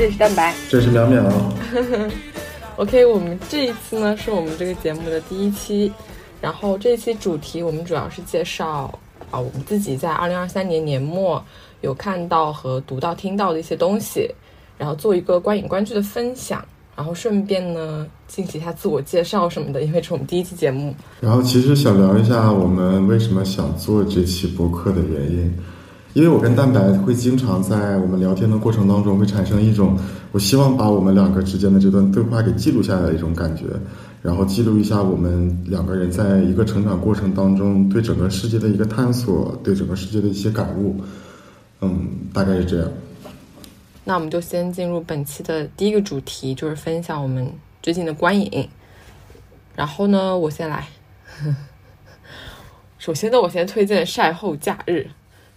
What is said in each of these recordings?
这里是蛋白，这是淼淼。OK，我们这一次呢是我们这个节目的第一期，然后这一期主题我们主要是介绍啊我们自己在二零二三年年末有看到和读到、听到的一些东西，然后做一个观影观剧的分享，然后顺便呢进行一下自我介绍什么的，因为这是我们第一期节目。然后其实想聊一下我们为什么想做这期博客的原因，因为我跟蛋白会经常在我们聊天的过程当中会产生一种，我希望把我们两个之间的这段对话给记录下来的一种感觉，然后记录一下我们两个人在一个成长过程当中对整个世界的一个探索，对整个世界的一些感悟，嗯，大概是这样。那我们就先进入本期的第一个主题，就是分享我们最近的观影。然后呢，我先来。首先呢，我先推荐《晒后假日》，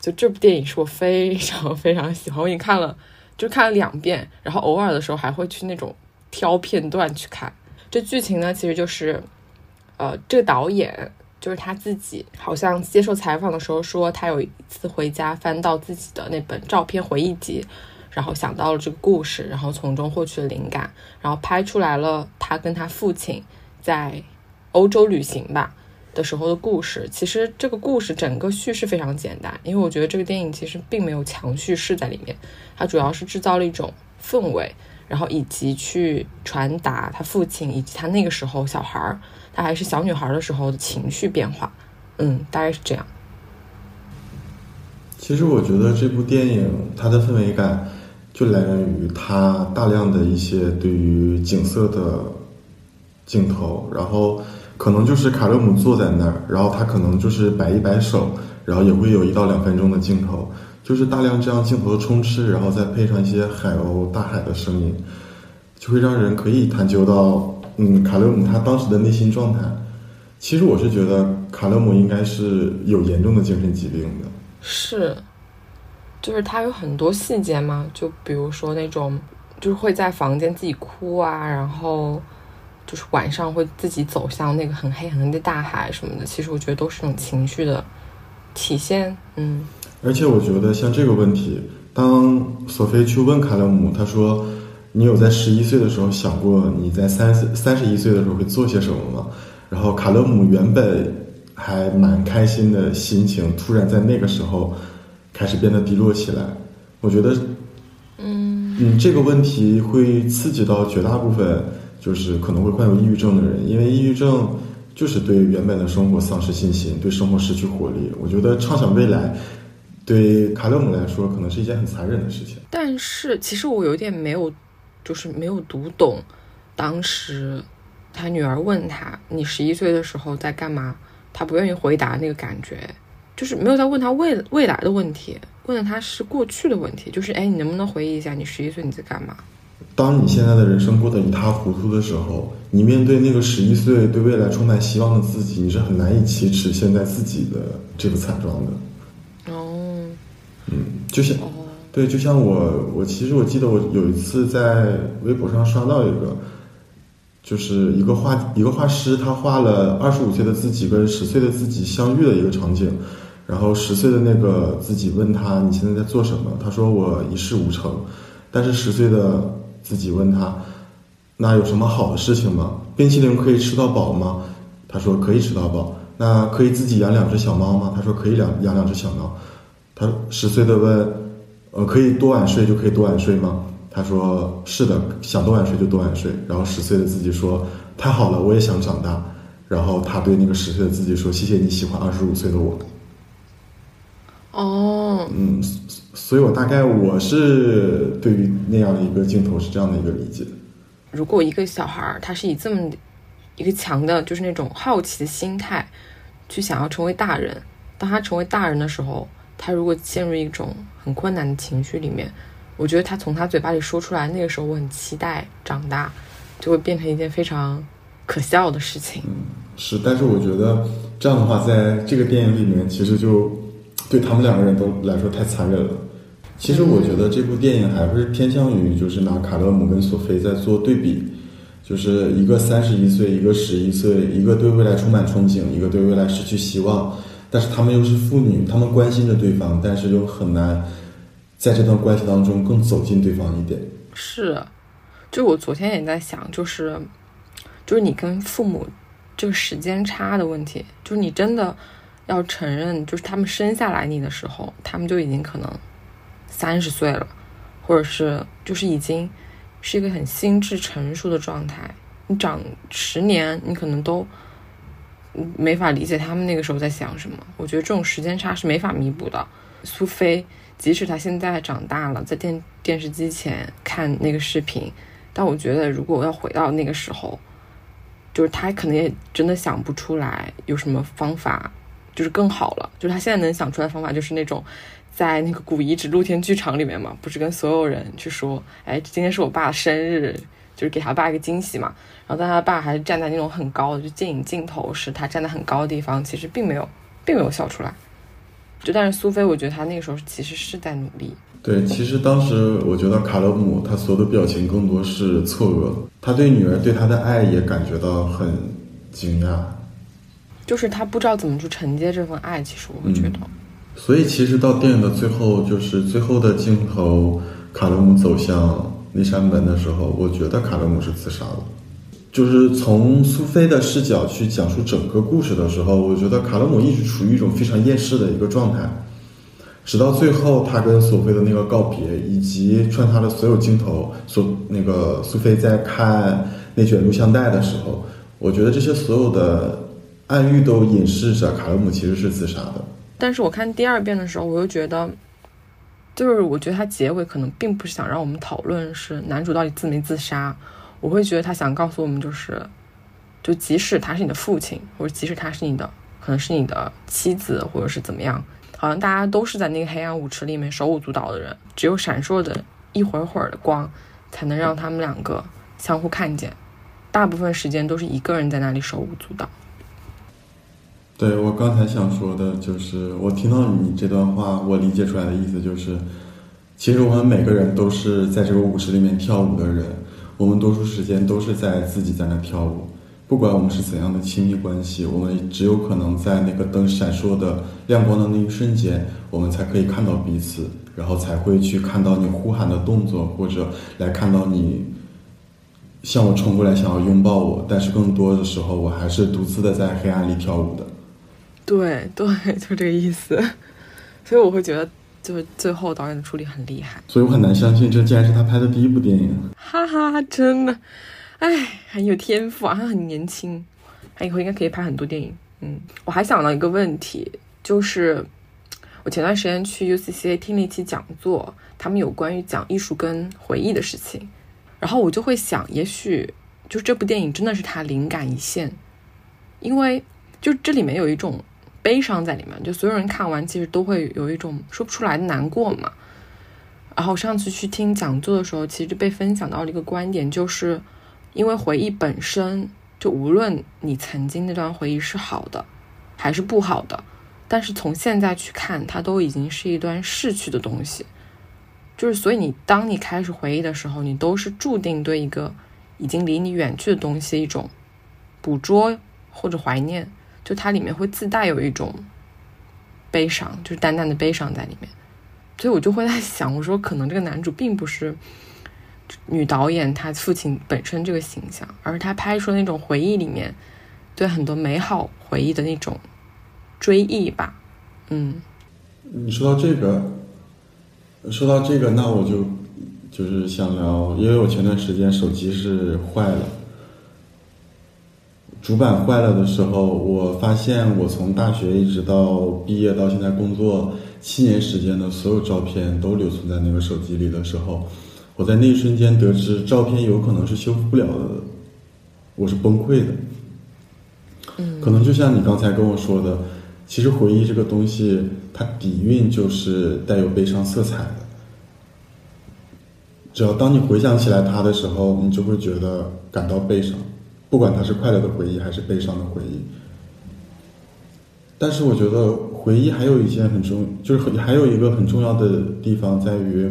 就这部电影是我非常 非常喜欢，我已经看了，就看了两遍，然后偶尔的时候还会去那种挑片段去看。这剧情呢，其实就是，呃，这个导演就是他自己，好像接受采访的时候说，他有一次回家翻到自己的那本照片回忆集。然后想到了这个故事，然后从中获取了灵感，然后拍出来了他跟他父亲在欧洲旅行吧的时候的故事。其实这个故事整个叙事非常简单，因为我觉得这个电影其实并没有强叙事在里面，它主要是制造了一种氛围，然后以及去传达他父亲以及他那个时候小孩儿，他还是小女孩的时候的情绪变化。嗯，大概是这样。其实我觉得这部电影它的氛围感。就来源于它大量的一些对于景色的镜头，然后可能就是卡勒姆坐在那儿，然后他可能就是摆一摆手，然后也会有一到两分钟的镜头，就是大量这样镜头的充斥，然后再配上一些海鸥、大海的声音，就会让人可以探究到，嗯，卡勒姆他当时的内心状态。其实我是觉得卡勒姆应该是有严重的精神疾病的，是。就是他有很多细节嘛，就比如说那种，就是会在房间自己哭啊，然后就是晚上会自己走向那个很黑很黑的大海什么的。其实我觉得都是这种情绪的体现，嗯。而且我觉得像这个问题，当索菲去问卡勒姆，他说：“你有在十一岁的时候想过你在三十三十一岁的时候会做些什么吗？”然后卡勒姆原本还蛮开心的心情，突然在那个时候。开始变得低落起来，我觉得，嗯嗯，这个问题会刺激到绝大部分就是可能会患有抑郁症的人，因为抑郁症就是对原本的生活丧失信心，对生活失去活力。我觉得畅想未来，对卡勒姆来说可能是一件很残忍的事情。但是其实我有点没有，就是没有读懂，当时他女儿问他：“你十一岁的时候在干嘛？”他不愿意回答那个感觉。就是没有在问他未未来的问题，问的他是过去的问题。就是哎，你能不能回忆一下，你十一岁你在干嘛？当你现在的人生过得一塌糊涂的时候，你面对那个十一岁对未来充满希望的自己，你是很难以启齿现在自己的这个惨状的。哦，嗯，就像，对，就像我，我其实我记得我有一次在微博上刷到一个。就是一个画一个画师，他画了二十五岁的自己跟十岁的自己相遇的一个场景，然后十岁的那个自己问他你现在在做什么？他说我一事无成，但是十岁的自己问他，那有什么好的事情吗？冰淇淋可以吃到饱吗？他说可以吃到饱。那可以自己养两只小猫吗？他说可以养养两只小猫。他十岁的问，呃，可以多晚睡就可以多晚睡吗？他说：“是的，想多晚睡就多晚睡。”然后十岁的自己说：“太好了，我也想长大。”然后他对那个十岁的自己说：“谢谢你喜欢二十五岁的我。”哦，嗯，所以我大概我是对于那样的一个镜头是这样的一个理解。如果一个小孩儿他是以这么一个强的，就是那种好奇的心态去想要成为大人，当他成为大人的时候，他如果陷入一种很困难的情绪里面。我觉得他从他嘴巴里说出来，那个时候我很期待长大，就会变成一件非常可笑的事情。嗯，是，但是我觉得这样的话，在这个电影里面，其实就对他们两个人都来说太残忍了。其实我觉得这部电影还是偏向于就是拿卡勒姆跟索菲在做对比，就是一个三十一岁，一个十一岁，一个对未来充满憧憬，一个对未来失去希望，但是他们又是父女，他们关心着对方，但是又很难。在这段关系当中更走近对方一点。是，就我昨天也在想，就是就是你跟父母这个时间差的问题，就是你真的要承认，就是他们生下来你的时候，他们就已经可能三十岁了，或者是就是已经是一个很心智成熟的状态。你长十年，你可能都没法理解他们那个时候在想什么。我觉得这种时间差是没法弥补的。苏菲，即使她现在长大了，在电电视机前看那个视频，但我觉得如果我要回到那个时候，就是她可能也真的想不出来有什么方法，就是更好了。就是她现在能想出来的方法，就是那种在那个古遗址露天剧场里面嘛，不是跟所有人去说，哎，今天是我爸的生日，就是给他爸一个惊喜嘛。然后，但他爸还是站在那种很高的，就电影镜头是他站在很高的地方，其实并没有，并没有笑出来。就但是苏菲，我觉得他那个时候其实是在努力。对，其实当时我觉得卡勒姆他所有的表情更多是错愕，他对女儿对他的爱也感觉到很惊讶，就是他不知道怎么去承接这份爱。其实我会觉得，所以其实到电影的最后，就是最后的镜头，卡勒姆走向那扇门的时候，我觉得卡勒姆是自杀了。就是从苏菲的视角去讲述整个故事的时候，我觉得卡勒姆一直处于一种非常厌世的一个状态，直到最后他跟索菲的那个告别，以及穿插的所有镜头，所那个苏菲在看那卷录像带的时候，我觉得这些所有的暗喻都隐示着卡勒姆其实是自杀的。但是我看第二遍的时候，我又觉得，就是我觉得他结尾可能并不是想让我们讨论是男主到底自没自杀。我会觉得他想告诉我们，就是，就即使他是你的父亲，或者即使他是你的，可能是你的妻子，或者是怎么样，好像大家都是在那个黑暗舞池里面手舞足蹈的人，只有闪烁的一会儿会儿的光，才能让他们两个相互看见。大部分时间都是一个人在那里手舞足蹈。对我刚才想说的就是，我听到你这段话，我理解出来的意思就是，其实我们每个人都是在这个舞池里面跳舞的人。我们多数时间都是在自己在那跳舞，不管我们是怎样的亲密关系，我们只有可能在那个灯闪烁的亮光的那一瞬间，我们才可以看到彼此，然后才会去看到你呼喊的动作，或者来看到你向我冲过来想要拥抱我。但是更多的时候，我还是独自的在黑暗里跳舞的。对对，就这个意思。所以我会觉得。就是最后导演的处理很厉害，所以我很难相信这竟然是他拍的第一部电影。哈哈，真的，哎，很有天赋啊，他很年轻，他以后应该可以拍很多电影。嗯，我还想到一个问题，就是我前段时间去 UCCA 听了一期讲座，他们有关于讲艺术跟回忆的事情，然后我就会想，也许就是这部电影真的是他灵感一线，因为就这里面有一种。悲伤在里面，就所有人看完其实都会有一种说不出来的难过嘛。然后上次去听讲座的时候，其实就被分享到了一个观点，就是因为回忆本身就无论你曾经那段回忆是好的还是不好的，但是从现在去看，它都已经是一段逝去的东西。就是所以你当你开始回忆的时候，你都是注定对一个已经离你远去的东西一种捕捉或者怀念。就它里面会自带有一种悲伤，就是淡淡的悲伤在里面，所以我就会在想，我说可能这个男主并不是女导演她父亲本身这个形象，而是他拍出那种回忆里面对很多美好回忆的那种追忆吧。嗯，你说到这个，说到这个，那我就就是想聊，因为我前段时间手机是坏了。主板坏了的时候，我发现我从大学一直到毕业到现在工作七年时间的所有照片都留存在那个手机里的时候，我在那一瞬间得知照片有可能是修复不了的，我是崩溃的。嗯，可能就像你刚才跟我说的，其实回忆这个东西，它底蕴就是带有悲伤色彩的。只要当你回想起来它的时候，你就会觉得感到悲伤。不管它是快乐的回忆还是悲伤的回忆，但是我觉得回忆还有一件很重，就是很还有一个很重要的地方在于，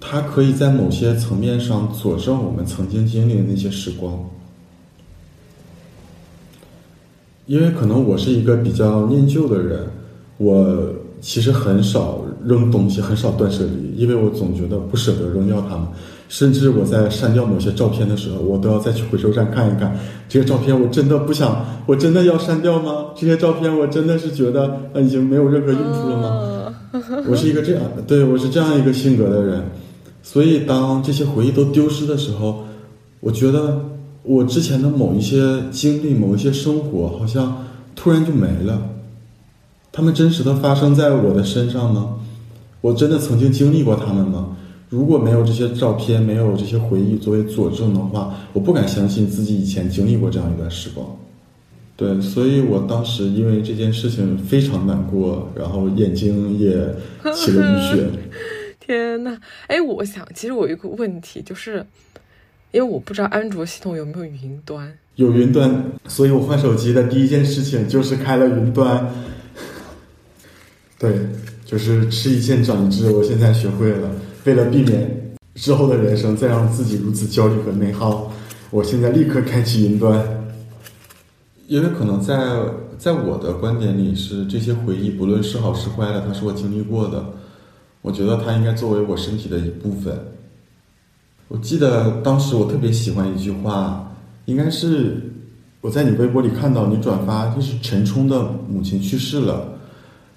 它可以在某些层面上佐证我们曾经经历的那些时光。因为可能我是一个比较念旧的人，我其实很少扔东西，很少断舍离，因为我总觉得不舍得扔掉它们。甚至我在删掉某些照片的时候，我都要再去回收站看一看，这些照片我真的不想，我真的要删掉吗？这些照片我真的是觉得已经没有任何用处了吗？我是一个这样，对我是这样一个性格的人，所以当这些回忆都丢失的时候，我觉得我之前的某一些经历、某一些生活，好像突然就没了。他们真实的发生在我的身上吗？我真的曾经经历过他们吗？如果没有这些照片，没有这些回忆作为佐证的话，我不敢相信自己以前经历过这样一段时光。对，所以我当时因为这件事情非常难过，然后眼睛也起了淤血。天呐，哎，我想，其实我有一个问题，就是因为我不知道安卓系统有没有云端。有云端，所以我换手机的第一件事情就是开了云端。对，就是吃一堑长一智，我现在学会了。为了避免之后的人生再让自己如此焦虑和内耗，我现在立刻开启云端。因为可能在在我的观点里是这些回忆，不论是好是坏的，它是我经历过的，我觉得它应该作为我身体的一部分。我记得当时我特别喜欢一句话，应该是我在你微博里看到你转发，就是陈冲的母亲去世了，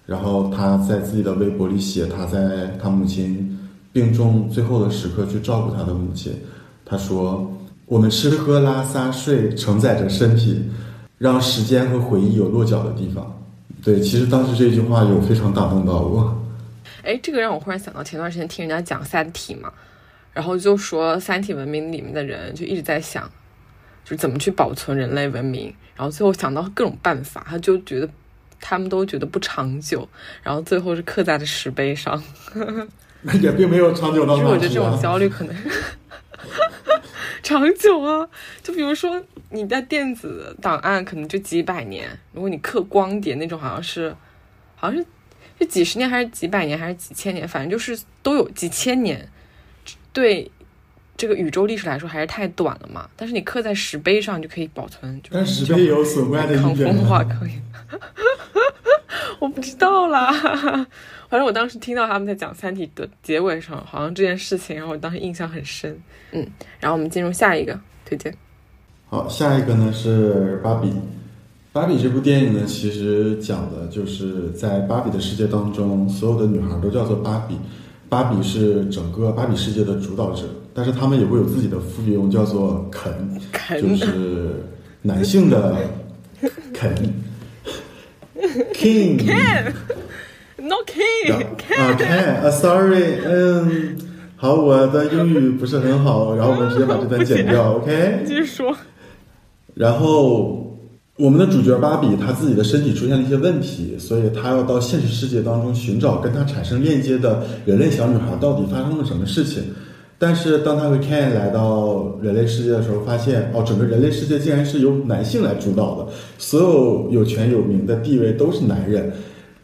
然后他在自己的微博里写他在他母亲。病重最后的时刻去照顾他的母亲，他说：“我们吃喝拉撒睡，承载着身体，让时间和回忆有落脚的地方。”对，其实当时这句话有非常打动到我。哎，这个让我忽然想到前段时间听人家讲《三体》嘛，然后就说《三体》文明里面的人就一直在想，就是怎么去保存人类文明，然后最后想到各种办法，他就觉得他们都觉得不长久，然后最后是刻在了石碑上。也并没有长久到哪其实我觉得这种焦虑可能 长久啊，就比如说你在电子档案可能就几百年，如果你刻光碟那种，好像是好像是是几十年还是几百年还是几千年，反正就是都有几千年。对这个宇宙历史来说还是太短了嘛。但是你刻在石碑上就可以保存，但石碑有损坏的抗风化可以。我不知道啦。反正我当时听到他们在讲《三体》的结尾上，好像这件事情，然后我当时印象很深。嗯，然后我们进入下一个推荐。好，下一个呢是《芭比》。《芭比》这部电影呢，其实讲的就是在芭比的世界当中，所有的女孩都叫做芭比。芭比是整个芭比世界的主导者，但是他们也会有自己的附庸，叫做肯，就是男性的肯，King。Not King，啊，Ken，啊，Sorry，嗯，好，我的英语不是很好，然后我们直接把这段 剪掉，OK？继续说。然后我们的主角芭比，她自己的身体出现了一些问题，所以她要到现实世界当中寻找跟她产生链接的人类小女孩到底发生了什么事情。但是当他和 Ken 来到人类世界的时候，发现哦，整个人类世界竟然是由男性来主导的，所有有权有名的地位都是男人。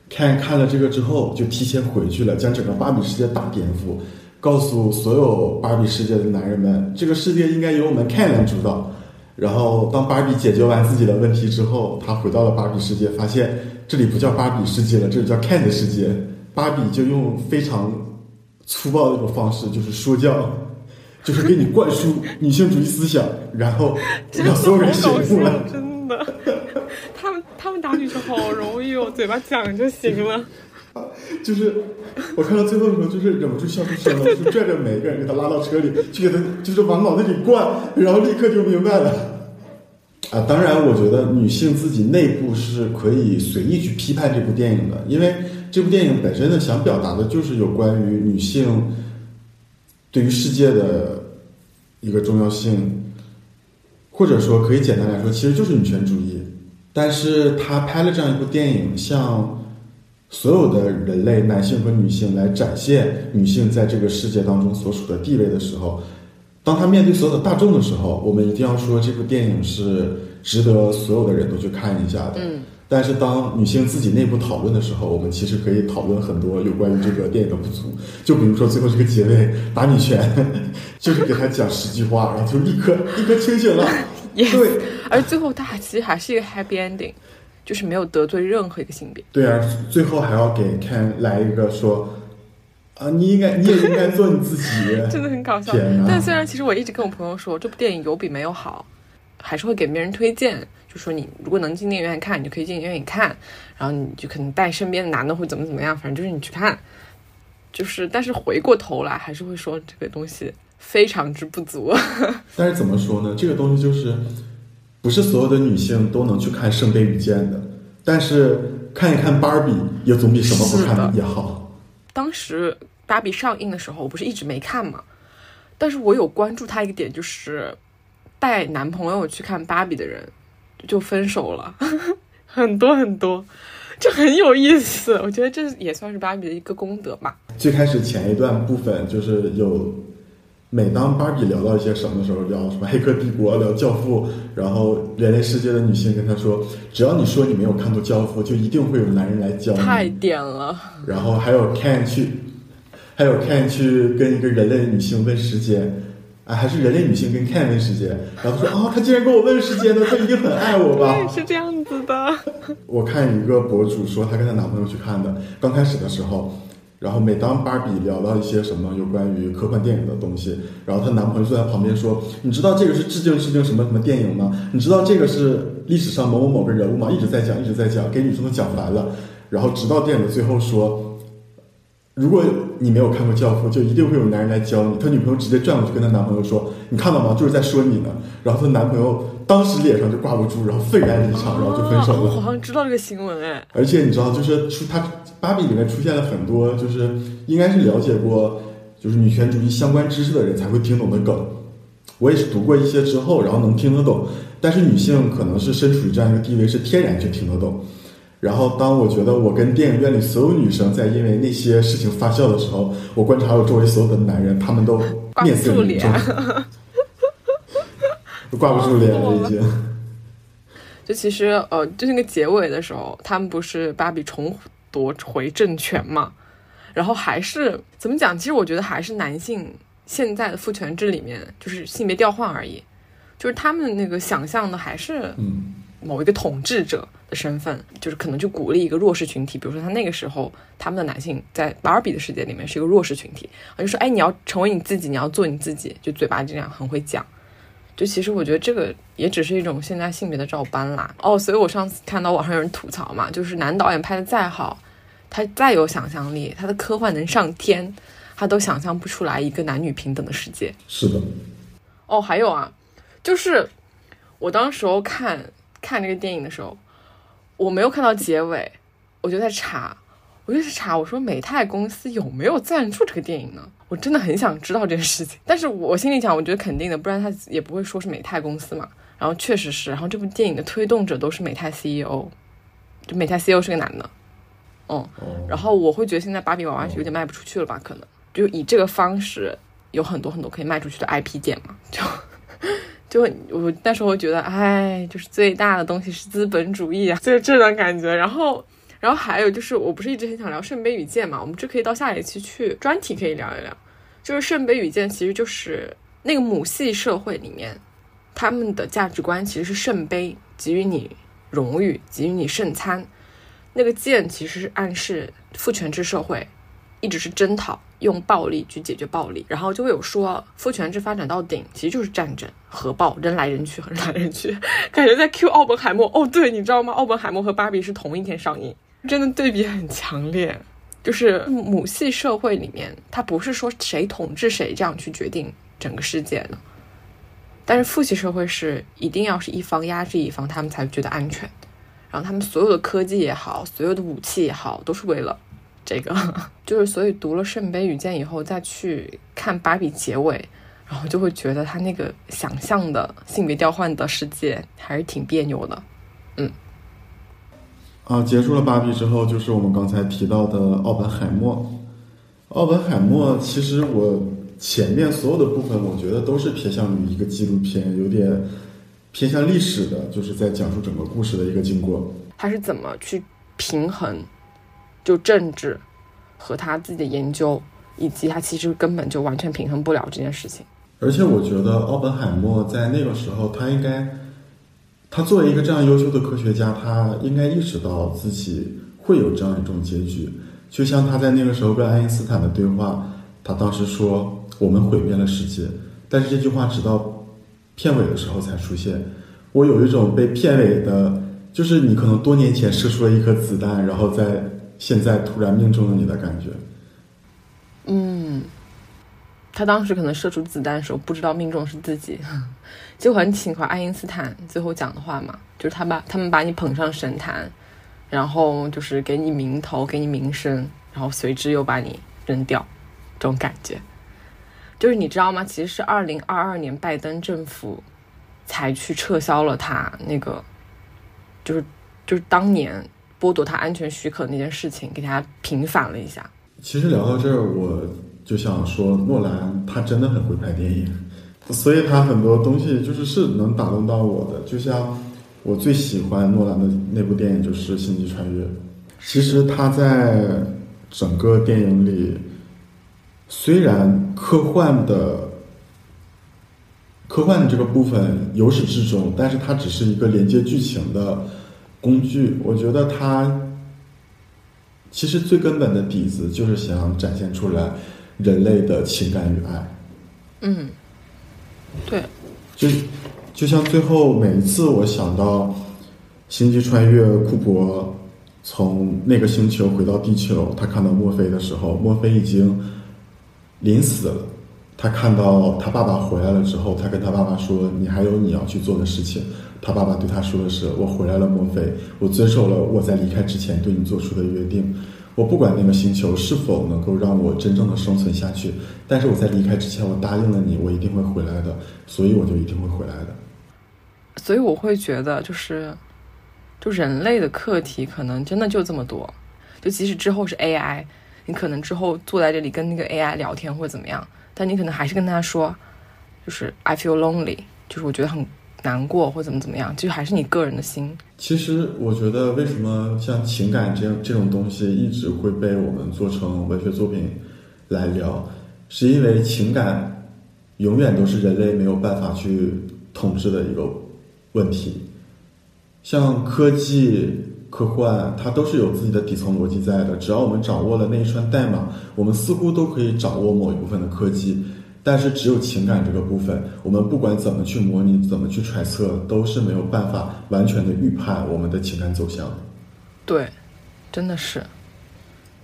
Ken 看了这个之后，就提前回去了，将整个芭比世界大颠覆，告诉所有芭比世界的男人们，这个世界应该由我们 Ken 来主导。然后，当芭比解决完自己的问题之后，他回到了芭比世界，发现这里不叫芭比世界了，这里叫 Ken 的世界。芭比就用非常粗暴的一种方式，就是说教，就是给你灌输女性主义思想，然后让所有人醒悟了。真的。他们他们打女生好容易哦，嘴巴讲就行了。就是我看到最后的时候，就是忍不住笑出声了，就拽着每一个人给他拉到车里，去给他就是往脑子里灌，然后立刻就明白了。啊，当然，我觉得女性自己内部是可以随意去批判这部电影的，因为这部电影本身呢，想表达的就是有关于女性对于世界的一个重要性，或者说可以简单来说，其实就是女权主义。但是他拍了这样一部电影，向所有的人类，男性和女性来展现女性在这个世界当中所处的地位的时候，当他面对所有的大众的时候，我们一定要说这部电影是值得所有的人都去看一下的。嗯。但是当女性自己内部讨论的时候，我们其实可以讨论很多有关于这个电影的不足。就比如说最后这个结尾打女拳，就是给她讲十句话，然后就立刻 立刻清醒了。对，而最后她还其实还是一个 happy ending，就是没有得罪任何一个性别。对啊，最后还要给 Ken 来一个说啊，你应该，你也应该做你自己，真的很搞笑。但虽然其实我一直跟我朋友说，这部电影有比没有好，还是会给别人推荐，就说你如果能进电影院看，你就可以进电影院看，然后你就可能带身边的男的或怎么怎么样，反正就是你去看。就是，但是回过头来还是会说这个东西非常之不足。但是怎么说呢？这个东西就是，不是所有的女性都能去看《圣杯与剑》的，但是看一看芭比也总比什么不看也好。当时芭比上映的时候，我不是一直没看嘛，但是我有关注她一个点，就是带男朋友去看芭比的人就分手了，很多很多，就很有意思。我觉得这也算是芭比的一个功德吧。最开始前一段部分就是有，每当芭比聊到一些什么的时候，聊什么《黑客帝国》、聊《教父》，然后人类世界的女性跟他说，只要你说你没有看过《教父》，就一定会有男人来教太。点了，然后还有 Ken 去，还有 Ken 去跟一个人类女性问时间，啊，还是人类女性跟 Ken 问时间，然后他说啊，他竟然跟我问时间呢，他一定很爱我吧？是这样子的。我看一个博主说，她跟她男朋友去看的。刚开始的时候，然后每当芭比聊到一些什么有关于科幻电影的东西，然后她男朋友坐在旁边说：“你知道这个是致敬致敬什么什么电影吗？你知道这个是历史上某某某个人物吗？”一直在讲，一直在讲，给女生都讲烦了。然后直到电影的最后说：“如果你没有看过《教父》，就一定会有男人来教你。”他女朋友直接转过去跟她男朋友说：“你看到吗？就是在说你呢。”然后她男朋友当时脸上就挂不住，然后愤然离场，然后就分手了。我好像知道这个新闻哎。而且你知道，就是出他芭比里面出现了很多，就是应该是了解过就是女权主义相关知识的人才会听懂的梗。我也是读过一些之后，然后能听得懂。但是女性可能是身处于这样一个地位，是天然就听得懂。然后当我觉得我跟电影院里所有女生在因为那些事情发笑的时候，我观察我周围所有的男人，他们都面色凝重，都 挂不住脸了已经。就其实呃，就那个结尾的时候，他们不是芭比重夺回政权嘛，然后还是怎么讲？其实我觉得还是男性现在的父权制里面，就是性别调换而已，就是他们那个想象的还是嗯，某一个统治者的身份，就是可能去鼓励一个弱势群体，比如说他那个时候他们的男性在芭比的世界里面是一个弱势群体，啊，就说哎你要成为你自己，你要做你自己，就嘴巴这样很会讲。就其实我觉得这个也只是一种现在性别的照搬啦。哦，所以我上次看到网上有人吐槽嘛，就是男导演拍的再好，他再有想象力，他的科幻能上天，他都想象不出来一个男女平等的世界。是的，哦，还有啊，就是我当时候看看这个电影的时候，我没有看到结尾，我就在查，我就在查，我说美泰公司有没有赞助这个电影呢？我真的很想知道这件事情，但是我心里想，我觉得肯定的，不然他也不会说是美泰公司嘛。然后确实是，然后这部电影的推动者都是美泰 CEO，就美泰 CEO 是个男的，嗯，哦，然后我会觉得现在芭比娃娃有点卖不出去了吧？可能就以这个方式，有很多很多可以卖出去的 IP 店嘛，就就我那时候会觉得，哎，就是最大的东西是资本主义啊，就是这种感觉。然后，然后还有就是，我不是一直很想聊《圣杯与剑》嘛，我们这可以到下一期去专题可以聊一聊。就是《圣杯与剑》其实就是那个母系社会里面，他们的价值观其实是圣杯给予你荣誉，给予你圣餐。那个剑其实是暗示父权制社会一直是征讨，用暴力去解决暴力，然后就会有说父权制发展到顶其实就是战争、核爆、人来人去和 人来人去，感觉在 Q 奥本海默。哦，对，你知道吗？奥本海默和芭比是同一天上映，真的对比很强烈。就是母系社会里面，它不是说谁统治谁这样去决定整个世界的，但是父系社会是一定要是一方压制一方，他们才觉得安全。然后他们所有的科技也好，所有的武器也好，都是为了这个。就是所以读了《圣杯与剑》以后，再去看芭比结尾，然后就会觉得他那个想象的性别调换的世界还是挺别扭的。嗯啊，结束了芭比之后，就是我们刚才提到的奥本海默。奥本海默，其实我前面所有的部分，我觉得都是偏向于一个纪录片，有点偏向历史的，就是在讲述整个故事的一个经过。他是怎么去平衡就政治和他自己的研究，以及他其实根本就完全平衡不了这件事情。而且我觉得奥本海默在那个时候，他应该，他作为一个这样优秀的科学家，他应该意识到自己会有这样一种结局，就像他在那个时候跟爱因斯坦的对话，他当时说我们毁灭了世界，但是这句话直到片尾的时候才出现。我有一种被片尾的，就是你可能多年前射出了一颗子弹，然后在现在突然命中了你的感觉。嗯，他当时可能射出子弹的时候不知道命中是自己，就很喜欢爱因斯坦最后讲的话嘛，就是他把他们把你捧上神坛。然后就是给你名头，给你名声，然后随之又把你扔掉，这种感觉，就是你知道吗？其实是二零二二年拜登政府才去撤销了他那个，就是就是当年剥夺他安全许可那件事情，给他平反了一下。其实聊到这儿，我就想说，诺兰他真的很会拍电影，所以他很多东西就是是能打动到我的，就像。我最喜欢诺兰的那部电影就是《星际穿越》。其实他在整个电影里，虽然科幻的科幻的这个部分由始至终，但是它只是一个连接剧情的工具。我觉得他其实最根本的底子就是想展现出来人类的情感与爱。嗯，对，就。就像最后每一次我想到星际穿越，库珀从那个星球回到地球，他看到墨菲的时候，墨菲已经临死了。他看到他爸爸回来了之后，他跟他爸爸说：“你还有你要去做的事情。”他爸爸对他说的是：“我回来了，墨菲，我遵守了我在离开之前对你做出的约定。我不管那个星球是否能够让我真正的生存下去，但是我在离开之前，我答应了你，我一定会回来的，所以我就一定会回来的。”所以我会觉得，就是，就人类的课题可能真的就这么多。就即使之后是 AI，你可能之后坐在这里跟那个 AI 聊天或者怎么样，但你可能还是跟他说，就是 I feel lonely，就是我觉得很难过或怎么怎么样，就还是你个人的心。其实我觉得，为什么像情感这样这种东西一直会被我们做成文学作品来聊，是因为情感永远都是人类没有办法去统治的一个。问题，像科技、科幻，它都是有自己的底层逻辑在的。只要我们掌握了那一串代码，我们似乎都可以掌握某一部分的科技。但是，只有情感这个部分，我们不管怎么去模拟、怎么去揣测，都是没有办法完全的预判我们的情感走向。对，真的是，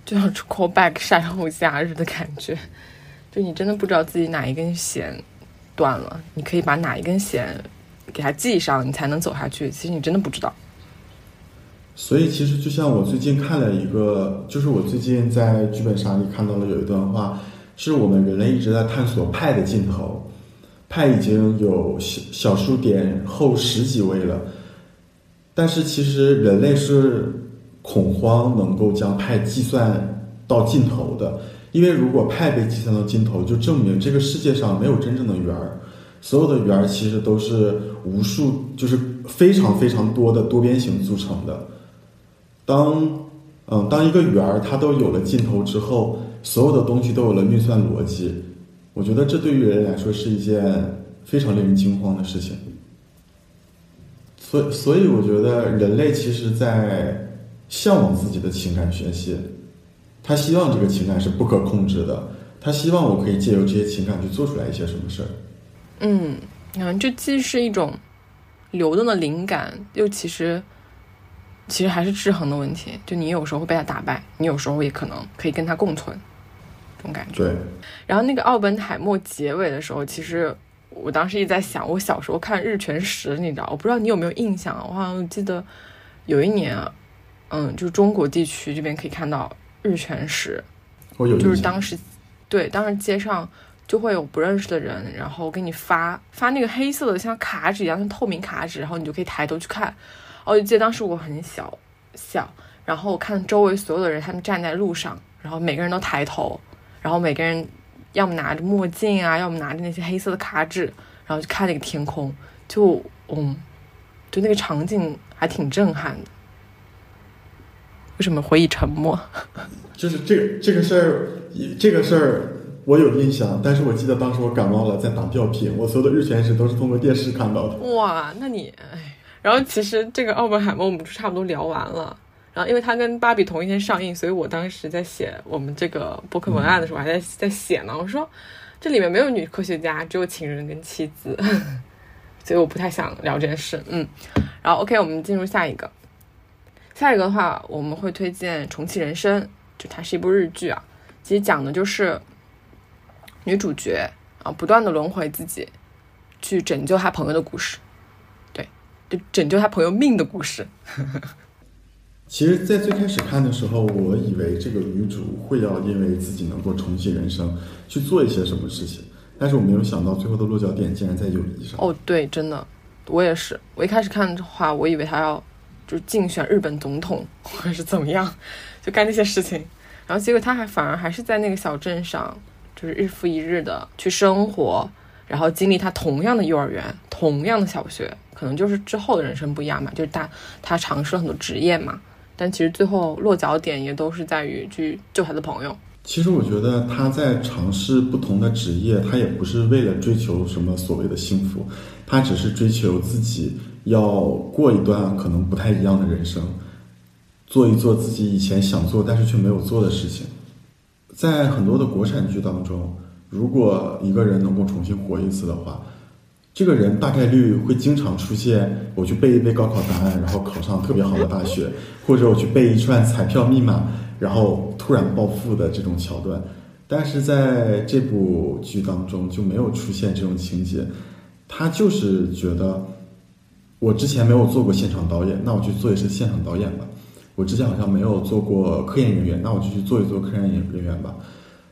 就像 call back 晒后夏日的感觉，就你真的不知道自己哪一根弦断了，你可以把哪一根弦。给它系上，你才能走下去。其实你真的不知道。所以，其实就像我最近看了一个，就是我最近在剧本杀里看到了有一段话，是我们人类一直在探索派的尽头，派已经有小小数点后十几位了，但是其实人类是恐慌能够将派计算到尽头的，因为如果派被计算到尽头，就证明这个世界上没有真正的圆儿。所有的圆儿其实都是无数，就是非常非常多的多边形组成的。当，嗯，当一个圆儿它都有了尽头之后，所有的东西都有了运算逻辑。我觉得这对于人来说是一件非常令人惊慌的事情。所所以，我觉得人类其实在向往自己的情感宣泄，他希望这个情感是不可控制的，他希望我可以借由这些情感去做出来一些什么事儿。嗯，你看，这既是一种流动的灵感，又其实其实还是制衡的问题。就你有时候会被他打败，你有时候也可能可以跟他共存，这种感觉。对。然后那个奥本海默结尾的时候，其实我当时一直在想，我小时候看《日全食》，你知道，我不知道你有没有印象？我好像记得有一年，嗯，就是中国地区这边可以看到《日全食》，我有就是当时对，当时街上。就会有不认识的人，然后给你发发那个黑色的像卡纸一样，像透明卡纸，然后你就可以抬头去看。我就记得当时我很小小，然后我看周围所有的人，他们站在路上，然后每个人都抬头，然后每个人要么拿着墨镜啊，要么拿着那些黑色的卡纸，然后就看那个天空，就嗯，就那个场景还挺震撼的。为什么回忆沉默？就是这个这个事儿，这个事儿。我有印象，但是我记得当时我感冒了，在打吊瓶。我所有的日全食都是通过电视看到的。哇，那你哎，然后其实这个奥本海默我们就差不多聊完了。然后因为它跟芭比同一天上映，所以我当时在写我们这个博客文案的时候，还在在写呢。我说这里面没有女科学家，只有情人跟妻子，所以我不太想聊这件事。嗯，然后 OK，我们进入下一个。下一个的话，我们会推荐《重启人生》，就它是一部日剧啊。其实讲的就是女主角啊，不断的轮回自己，去拯救她朋友的故事。对，就拯救她朋友命的故事。其实，在最开始看的时候，我以为这个女主会要因为自己能够重启人生去做一些什么事情，但是我没有想到最后的落脚点竟然在友谊上。哦，对，真的，我也是。我一开始看的话，我以为她要就是竞选日本总统 或者是怎么样，就干那些事情，然后结果她还反而还是在那个小镇上，就是日复一日的去生活，然后经历她同样的幼儿园、同样的小学，可能就是之后的人生不一样嘛，就是她她尝试了很多职业嘛。但其实最后落脚点也都是在于去救他的朋友。其实我觉得他在尝试不同的职业，他也不是为了追求什么所谓的幸福，他只是追求自己要过一段可能不太一样的人生，做一做自己以前想做但是却没有做的事情。在很多的国产剧当中，如果一个人能够重新活一次的话。这个人大概率会经常出现，我去背一背高考答案，然后考上特别好的大学，或者我去背一串彩票密码，然后突然暴富的这种桥段。但是在这部剧当中就没有出现这种情节，他就是觉得我之前没有做过现场导演，那我去做一次现场导演吧。我之前好像没有做过科研人员，那我就去做一做科研人员吧。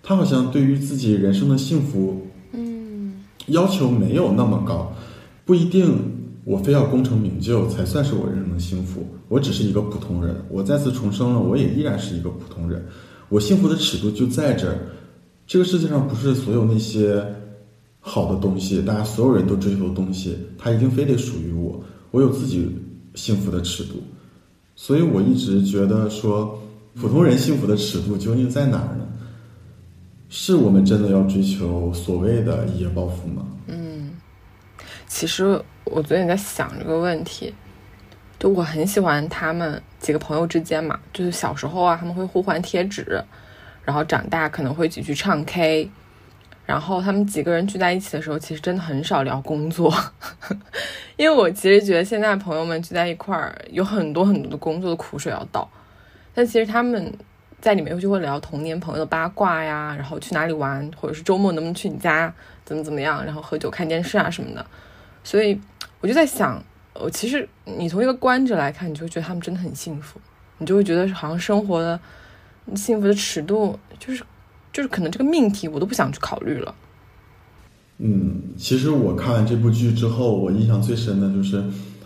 他好像对于自己人生的幸福。要求没有那么高，不一定我非要功成名就才算是我人生的幸福。我只是一个普通人，我再次重生了，我也依然是一个普通人。我幸福的尺度就在这儿。这个世界上不是所有那些好的东西，大家所有人都追求的东西，它一定非得属于我。我有自己幸福的尺度，所以我一直觉得说，普通人幸福的尺度究竟在哪儿呢？是我们真的要追求所谓的一夜暴富吗？嗯，其实我昨天在想这个问题，就我很喜欢他们几个朋友之间嘛，就是小时候啊，他们会互换贴纸，然后长大可能会一起去唱 K，然后他们几个人聚在一起的时候，其实真的很少聊工作，因为我其实觉得现在朋友们聚在一块儿，有很多很多的工作的苦水要倒，但其实他们。在里面就会聊童年朋友的八卦呀，然后去哪里玩，或者是周末能不能去你家，怎么怎么样，然后喝酒看电视啊什么的。所以我就在想，我其实你从一个观者来看，你就会觉得他们真的很幸福，你就会觉得好像生活的幸福的尺度，就是就是可能这个命题我都不想去考虑了。嗯，其实我看完这部剧之后，我印象最深的就是，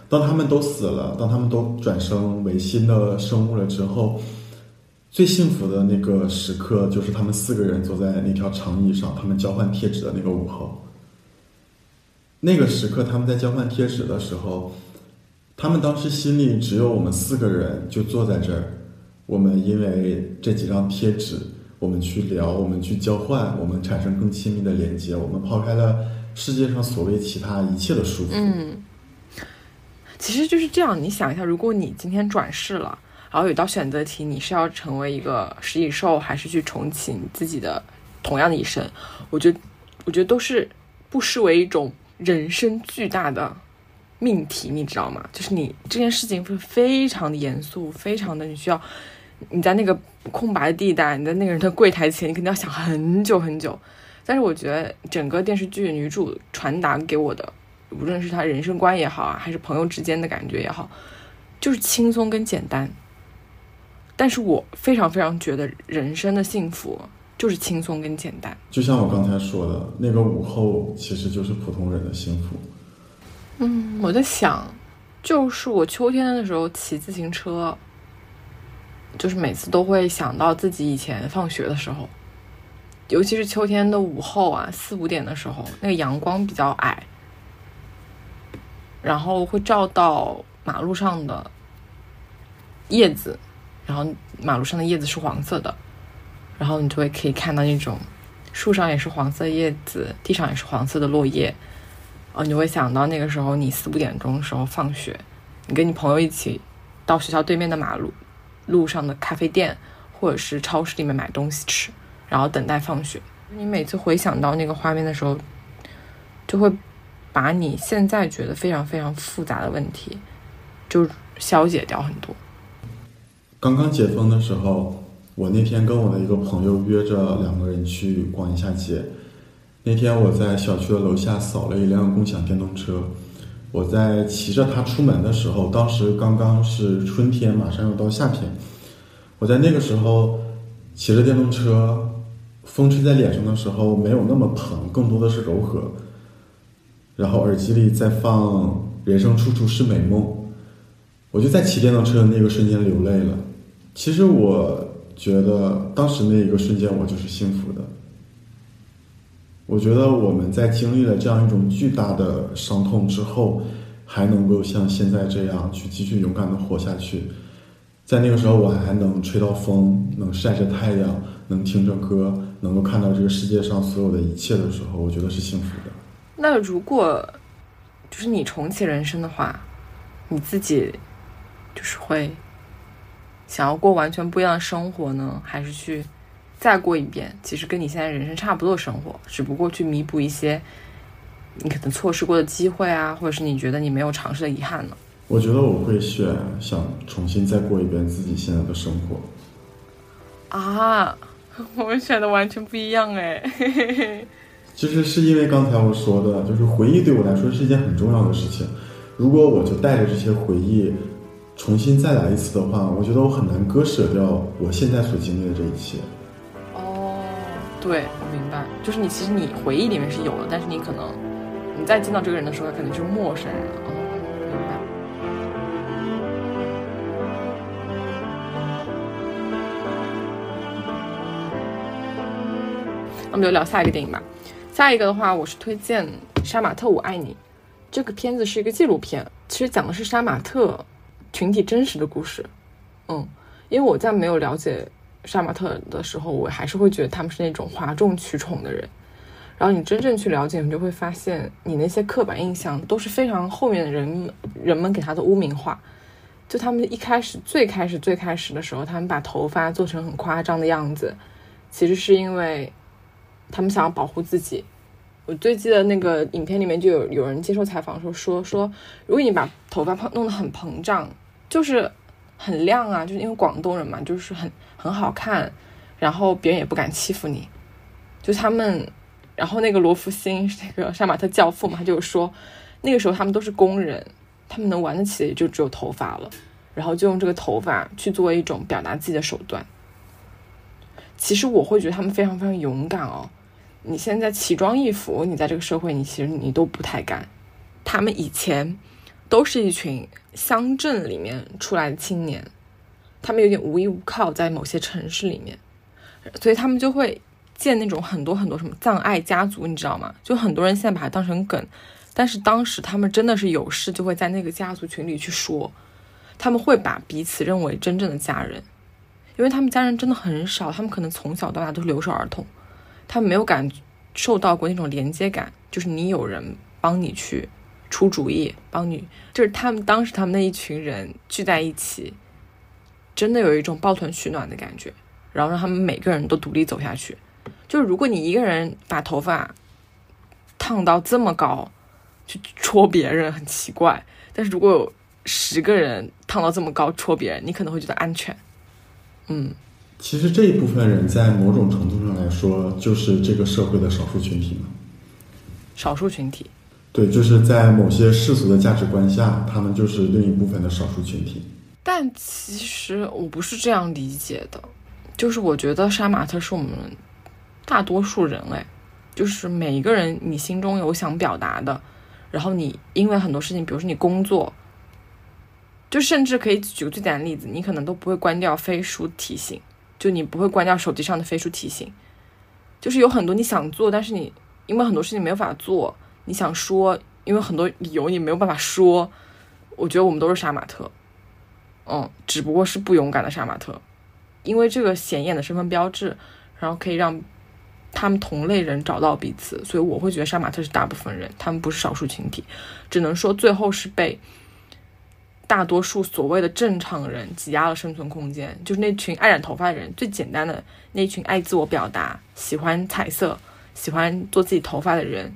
当他们都死了，当他们都转生为新的生物了之后。最幸福的那个时刻，就是他们四个人坐在那条长椅上，他们交换贴纸的那个午后。那个时刻，他们在交换贴纸的时候，他们当时心里只有我们四个人，就坐在这儿。我们因为这几张贴纸，我们去聊，我们去交换，我们产生更亲密的连接。我们抛开了世界上所谓其他一切的束缚。嗯，其实就是这样。你想一下，如果你今天转世了。然后有道选择题，你是要成为一个食蚁兽，还是去重启你自己的同样的一生？我觉得，我觉得都是不失为一种人生巨大的命题，你知道吗？就是你这件事情会非常的严肃，非常的你需要你在那个空白的地带，你在那个人的柜台前，你肯定要想很久很久。但是我觉得整个电视剧女主传达给我的，无论是她人生观也好啊，还是朋友之间的感觉也好，就是轻松跟简单。但是我非常非常觉得人生的幸福就是轻松跟简单。就像我刚才说的，那个午后其实就是普通人的幸福。嗯，我在想，就是我秋天的时候骑自行车，就是每次都会想到自己以前放学的时候，尤其是秋天的午后啊，四五点的时候，那个阳光比较矮，然后会照到马路上的叶子。然后马路上的叶子是黄色的，然后你就会可以看到那种树上也是黄色叶子，地上也是黄色的落叶，哦，你会想到那个时候你四五点钟的时候放学，你跟你朋友一起到学校对面的马路路上的咖啡店或者是超市里面买东西吃，然后等待放学。你每次回想到那个画面的时候，就会把你现在觉得非常非常复杂的问题就消解掉很多。刚刚解封的时候，我那天跟我的一个朋友约着两个人去逛一下街。那天我在小区的楼下扫了一辆共享电动车，我在骑着它出门的时候，当时刚刚是春天，马上要到夏天。我在那个时候骑着电动车，风吹在脸上的时候没有那么疼，更多的是柔和。然后耳机里在放《人生处处是美梦》，我就在骑电动车的那个瞬间流泪了。其实我觉得当时那一个瞬间，我就是幸福的。我觉得我们在经历了这样一种巨大的伤痛之后，还能够像现在这样去继续勇敢的活下去，在那个时候我还能吹到风，能晒着太阳，能听着歌，能够看到这个世界上所有的一切的时候，我觉得是幸福的。那如果就是你重启人生的话，你自己就是会。想要过完全不一样的生活呢，还是去再过一遍？其实跟你现在人生差不多的生活，只不过去弥补一些你可能错失过的机会啊，或者是你觉得你没有尝试的遗憾呢？我觉得我会选想重新再过一遍自己现在的生活。啊，我们选的完全不一样哎。就是是因为刚才我说的，就是回忆对我来说是一件很重要的事情。如果我就带着这些回忆。重新再来一次的话，我觉得我很难割舍掉我现在所经历的这一切。哦，对，我明白，就是你其实你回忆里面是有的，但是你可能你再见到这个人的时候，他可能就是陌生人。哦，明白。那我们就聊下一个电影吧。下一个的话，我是推荐《杀马特我爱你》。这个片子是一个纪录片，其实讲的是杀马特。群体真实的故事，嗯，因为我在没有了解杀马特的时候，我还是会觉得他们是那种哗众取宠的人。然后你真正去了解，你就会发现，你那些刻板印象都是非常后面的人人们给他的污名化。就他们一开始最开始最开始的时候，他们把头发做成很夸张的样子，其实是因为他们想要保护自己。我最记得那个影片里面就有有人接受采访说说说，如果你把头发弄得很膨胀。就是很亮啊，就是因为广东人嘛，就是很很好看，然后别人也不敢欺负你。就他们，然后那个罗福星那个杀马特教父嘛，他就说，那个时候他们都是工人，他们能玩得起的也就只有头发了，然后就用这个头发去作为一种表达自己的手段。其实我会觉得他们非常非常勇敢哦。你现在奇装异服，你在这个社会，你其实你都不太敢。他们以前。都是一群乡镇里面出来的青年，他们有点无依无靠，在某些城市里面，所以他们就会建那种很多很多什么葬爱家族，你知道吗？就很多人现在把它当成梗，但是当时他们真的是有事就会在那个家族群里去说，他们会把彼此认为真正的家人，因为他们家人真的很少，他们可能从小到大都是留守儿童，他们没有感受到过那种连接感，就是你有人帮你去。出主意帮你，就是他们当时他们那一群人聚在一起，真的有一种抱团取暖的感觉，然后让他们每个人都独立走下去。就是如果你一个人把头发烫到这么高去戳别人，很奇怪；但是如果有十个人烫到这么高戳别人，你可能会觉得安全。嗯，其实这一部分人在某种程度上来说，就是这个社会的少数群体嘛。少数群体。对，就是在某些世俗的价值观下，他们就是另一部分的少数群体。但其实我不是这样理解的，就是我觉得杀马特是我们大多数人哎，就是每一个人你心中有想表达的，然后你因为很多事情，比如说你工作，就甚至可以举个最简单的例子，你可能都不会关掉飞书提醒，就你不会关掉手机上的飞书提醒，就是有很多你想做，但是你因为很多事情没有法做。你想说，因为很多理由你没有办法说，我觉得我们都是杀马特，嗯，只不过是不勇敢的杀马特，因为这个显眼的身份标志，然后可以让他们同类人找到彼此，所以我会觉得杀马特是大部分人，他们不是少数群体，只能说最后是被大多数所谓的正常人挤压了生存空间，就是那群爱染头发的人，最简单的那群爱自我表达、喜欢彩色、喜欢做自己头发的人，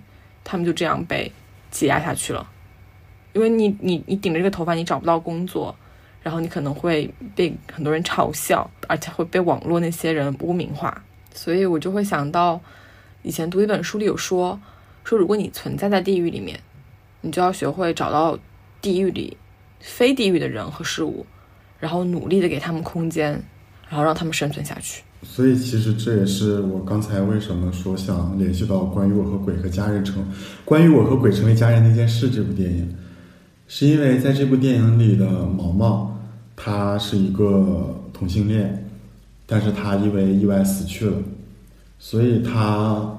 他们就这样被挤压下去了。因为你你你顶着这个头发，你找不到工作，然后你可能会被很多人嘲笑，而且会被网络那些人污名化。所以我就会想到，以前读一本书里有说，说如果你存在在地狱里面，你就要学会找到地狱里非地狱的人和事物，然后努力的给他们空间，然后让他们生存下去。所以其实这也是我刚才为什么说想联系到关于我和鬼和家人成，关于我和鬼成为家人那件事这部电影，是因为在这部电影里的毛毛，他是一个同性恋。但是他因为意外死去了，所以他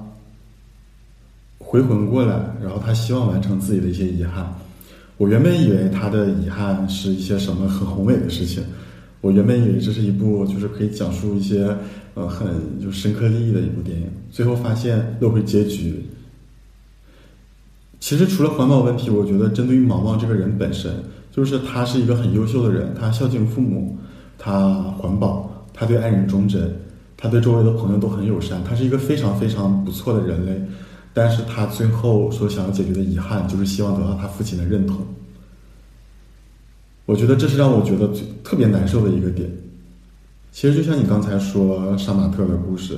回魂过来，然后他希望完成自己的一些遗憾。我原本以为他的遗憾是一些什么很宏伟的事情，我原本以为这是一部就是可以讲述一些呃很就深刻利益的一部电影，最后发现落回结局。其实除了环保问题，我觉得针对于毛毛这个人本身，就是他是一个很优秀的人，他孝敬父母，他环保。他对爱人忠贞，他对周围的朋友都很友善，他是一个非常非常不错的人类。但是他最后所想要解决的遗憾，就是希望得到他父亲的认同。我觉得这是让我觉得特别难受的一个点。其实就像你刚才说杀马特的故事，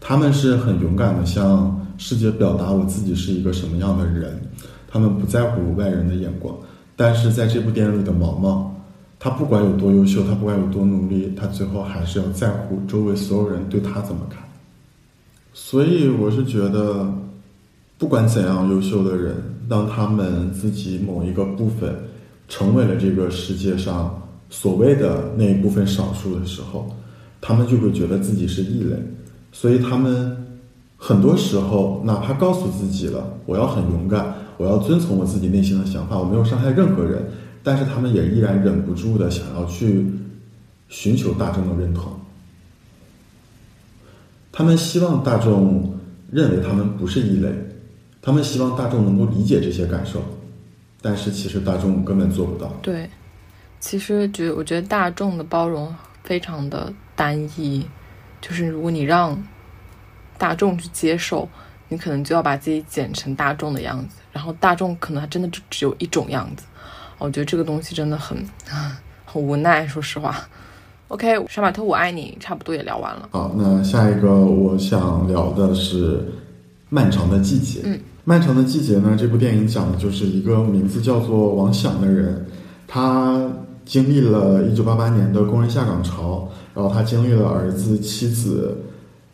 他们是很勇敢的向世界表达我自己是一个什么样的人，他们不在乎外人的眼光。但是在这部电影里的毛毛。他不管有多优秀，他不管有多努力，他最后还是要在乎周围所有人对他怎么看。所以我是觉得，不管怎样优秀的人，当他们自己某一个部分成为了这个世界上所谓的那一部分少数的时候，他们就会觉得自己是异类。所以他们很多时候，哪怕告诉自己了我要很勇敢，我要遵从我自己内心的想法，我没有伤害任何人。但是他们也依然忍不住的想要去寻求大众的认同，他们希望大众认为他们不是异类，他们希望大众能够理解这些感受，但是其实大众根本做不到。对，其实觉我觉得大众的包容非常的单一，就是如果你让大众去接受，你可能就要把自己剪成大众的样子，然后大众可能还真的就只有一种样子。我觉得这个东西真的很很无奈，说实话。OK，杀马特，我爱你，差不多也聊完了。好，那下一个我想聊的是《漫长的季节》。嗯，《漫长的季节》呢，这部电影讲的就是一个名字叫做王响的人，他经历了一九八八年的工人下岗潮，然后他经历了儿子、妻子。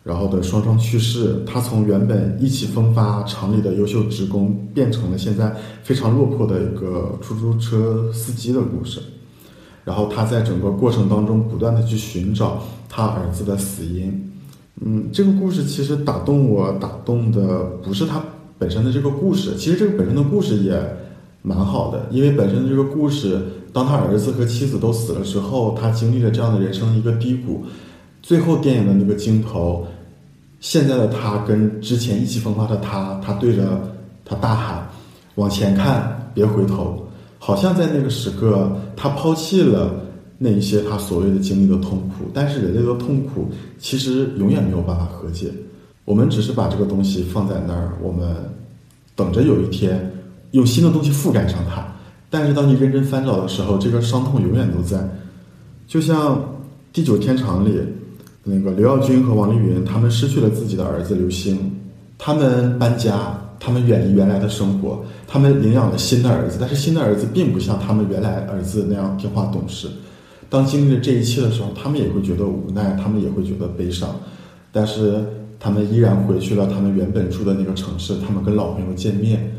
然后的双双去世，他从原本意气风发厂里的优秀职工，变成了现在非常落魄的一个出租车司机的故事。然后他在整个过程当中不断的去寻找他儿子的死因。嗯，这个故事其实打动我，打动的不是他本身的这个故事，其实这个本身的故事也蛮好的，因为本身的这个故事，当他儿子和妻子都死了之后，他经历了这样的人生一个低谷，最后电影的那个镜头。现在的他跟之前意气风发的他，他对着他大喊：“往前看，别回头。”好像在那个时刻，他抛弃了那一些他所谓的经历的痛苦。但是人类的痛苦其实永远没有办法和解。我们只是把这个东西放在那儿，我们等着有一天用新的东西覆盖上它。但是当你认真翻找的时候，这个伤痛永远都在。就像《地久天长》里。那个刘耀军和王丽云，他们失去了自己的儿子刘星，他们搬家，他们远离原来的生活，他们领养了新的儿子，但是新的儿子并不像他们原来儿子那样听话懂事。当经历了这一切的时候，他们也会觉得无奈，他们也会觉得悲伤，但是他们依然回去了他们原本住的那个城市，他们跟老朋友见面，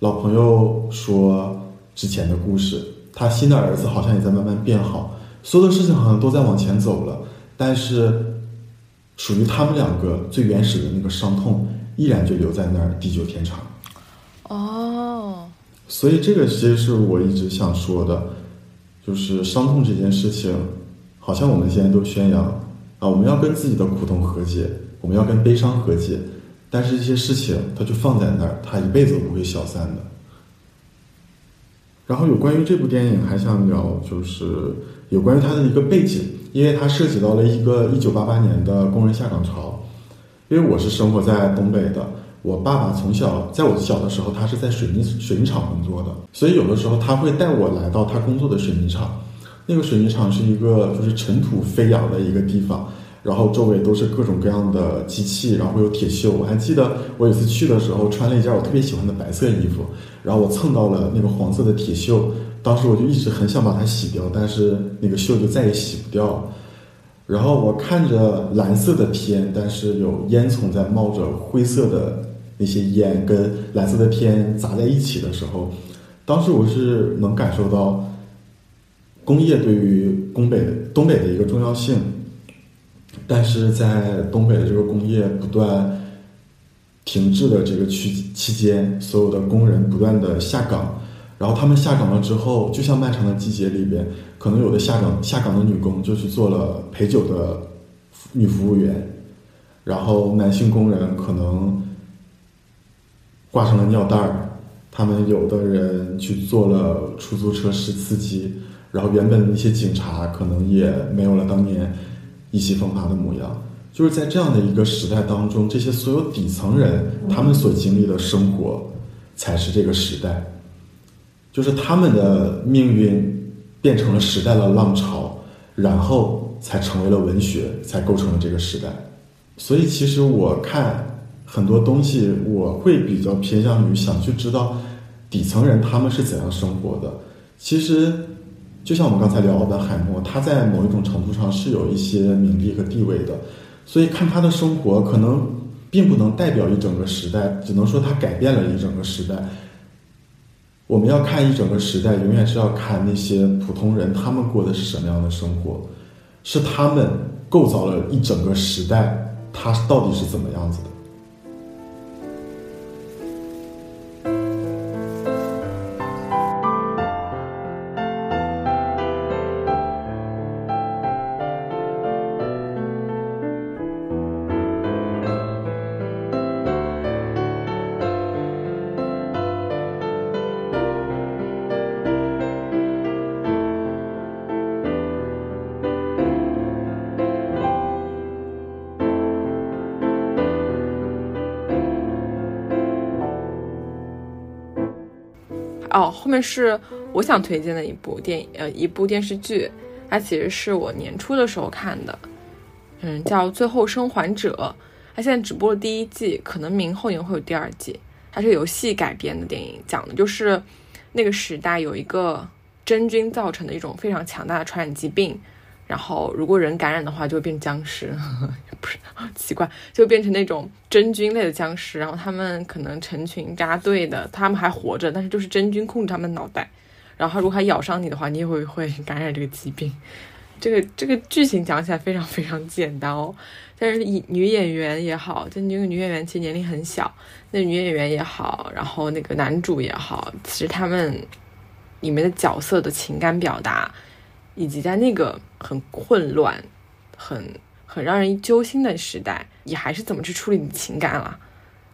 老朋友说之前的故事，他新的儿子好像也在慢慢变好，所有的事情好像都在往前走了。但是，属于他们两个最原始的那个伤痛，依然就留在那儿，地久天长。哦，所以这个其实是我一直想说的，就是伤痛这件事情，好像我们现在都宣扬啊，我们要跟自己的苦痛和解，我们要跟悲伤和解，但是这些事情它就放在那儿，它一辈子都不会消散的。然后有关于这部电影还想聊，就是有关于它的一个背景，因为它涉及到了一个一九八八年的工人下岗潮。因为我是生活在东北的，我爸爸从小在我小的时候，他是在水泥水泥厂工作的，所以有的时候他会带我来到他工作的水泥厂。那个水泥厂是一个就是尘土飞扬的一个地方。然后周围都是各种各样的机器，然后会有铁锈。我还记得我有一次去的时候，穿了一件我特别喜欢的白色衣服，然后我蹭到了那个黄色的铁锈，当时我就一直很想把它洗掉，但是那个锈就再也洗不掉。然后我看着蓝色的天，但是有烟囱在冒着灰色的那些烟，跟蓝色的天砸在一起的时候，当时我是能感受到工业对于东北东北的一个重要性。但是在东北的这个工业不断停滞的这个期期间，所有的工人不断的下岗，然后他们下岗了之后，就像《漫长的季节》里边，可能有的下岗下岗的女工就去做了陪酒的女服务员，然后男性工人可能挂上了尿袋儿，他们有的人去做了出租车司司机，然后原本的那些警察可能也没有了当年。意气风发的模样，就是在这样的一个时代当中，这些所有底层人他们所经历的生活，才是这个时代，就是他们的命运变成了时代的浪潮，然后才成为了文学，才构成了这个时代。所以，其实我看很多东西，我会比较偏向于想去知道底层人他们是怎样生活的。其实。就像我们刚才聊的海默，他在某一种程度上是有一些名利和地位的，所以看他的生活，可能并不能代表一整个时代，只能说他改变了一整个时代。我们要看一整个时代，永远是要看那些普通人他们过的是什么样的生活，是他们构造了一整个时代，他到底是怎么样子的。哦，后面是我想推荐的一部电影，呃，一部电视剧，它其实是我年初的时候看的，嗯，叫《最后生还者》，它现在只播了第一季，可能明后年会有第二季。它是游戏改编的电影，讲的就是那个时代有一个真菌造成的一种非常强大的传染疾病。然后，如果人感染的话，就会变僵尸，不是奇怪，就变成那种真菌类的僵尸。然后他们可能成群扎队的，他们还活着，但是就是真菌控制他们脑袋。然后如果还咬伤你的话，你也会会感染这个疾病。这个这个剧情讲起来非常非常简单哦，但是女演员也好，就那个女演员其实年龄很小，那女演员也好，然后那个男主也好，其实他们里面的角色的情感表达。以及在那个很混乱、很很让人揪心的时代，你还是怎么去处理你情感了？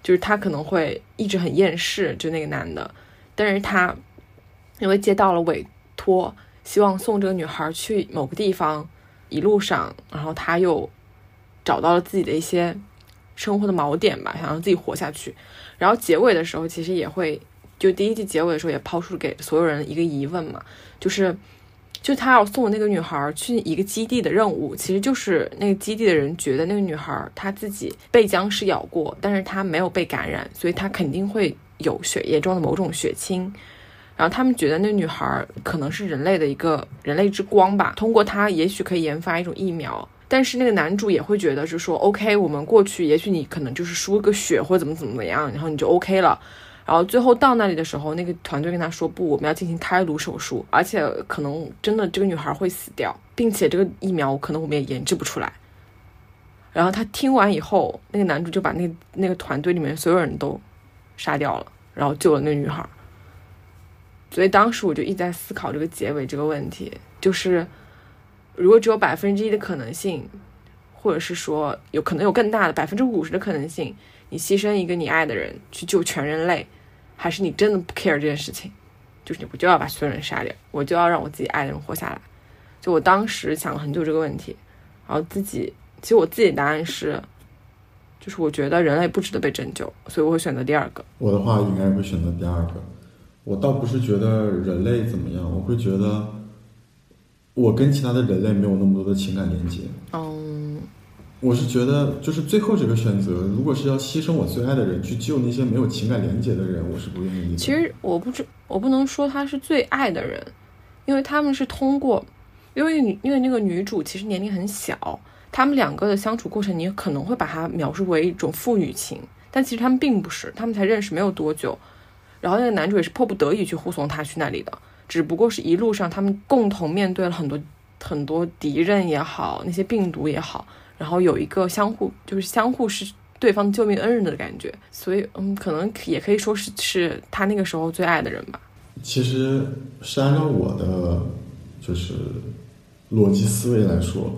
就是他可能会一直很厌世，就那个男的，但是他因为接到了委托，希望送这个女孩去某个地方，一路上，然后他又找到了自己的一些生活的锚点吧，想让自己活下去。然后结尾的时候，其实也会，就第一季结尾的时候也抛出给所有人一个疑问嘛，就是。就他要送那个女孩去一个基地的任务，其实就是那个基地的人觉得那个女孩她自己被僵尸咬过，但是她没有被感染，所以她肯定会有血液中的某种血清。然后他们觉得那女孩可能是人类的一个人类之光吧，通过她也许可以研发一种疫苗。但是那个男主也会觉得是说，OK，我们过去也许你可能就是输个血或怎么怎么怎么样，然后你就 OK 了。然后最后到那里的时候，那个团队跟他说：“不，我们要进行开颅手术，而且可能真的这个女孩会死掉，并且这个疫苗可能我们也研制不出来。”然后他听完以后，那个男主就把那那个团队里面所有人都杀掉了，然后救了那个女孩。所以当时我就一直在思考这个结尾这个问题，就是如果只有百分之一的可能性，或者是说有可能有更大的百分之五十的可能性。你牺牲一个你爱的人去救全人类，还是你真的不 care 这件事情？就是你不就要把所有人杀掉，我就要让我自己爱的人活下来。就我当时想了很久这个问题，然后自己其实我自己的答案是，就是我觉得人类不值得被拯救，所以我会选择第二个。我的话应该会选择第二个。我倒不是觉得人类怎么样，我会觉得我跟其他的人类没有那么多的情感连接。嗯，我是觉得，就是最后这个选择，如果是要牺牲我最爱的人去救那些没有情感连接的人，我是不愿意。其实我不知我不能说他是最爱的人，因为他们是通过，因为因为那个女主其实年龄很小，他们两个的相处过程，你可能会把它描述为一种父女情，但其实他们并不是，他们才认识没有多久，然后那个男主也是迫不得已去护送她去那里的，只不过是一路上他们共同面对了很多很多敌人也好，那些病毒也好，然后有一个相互就是相互是对方救命恩人的感觉，所以嗯，可能也可以说是是他那个时候最爱的人吧。其实是按照我的就是逻辑思维来说，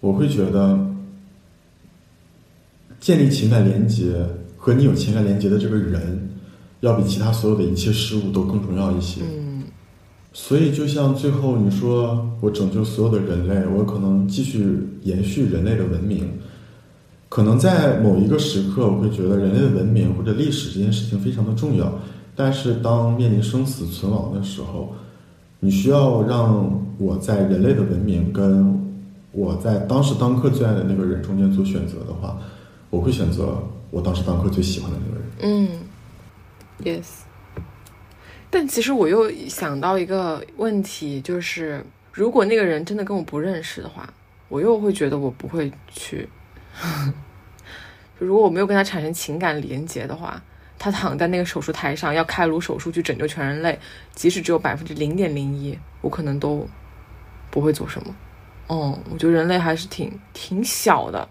我会觉得建立情感连接和你有情感连接的这个人，要比其他所有的一切事物都更重要一些。嗯所以，就像最后你说我拯救所有的人类，我可能继续延续人类的文明。可能在某一个时刻，我会觉得人类的文明或者历史这件事情非常的重要。但是，当面临生死存亡的时候，你需要让我在人类的文明跟我在当时当刻最爱的那个人中间做选择的话，我会选择我当时当刻最喜欢的那个人。嗯，yes。但其实我又想到一个问题，就是如果那个人真的跟我不认识的话，我又会觉得我不会去。就如果我没有跟他产生情感连接的话，他躺在那个手术台上要开颅手术去拯救全人类，即使只有百分之零点零一，我可能都不会做什么。嗯，我觉得人类还是挺挺小的，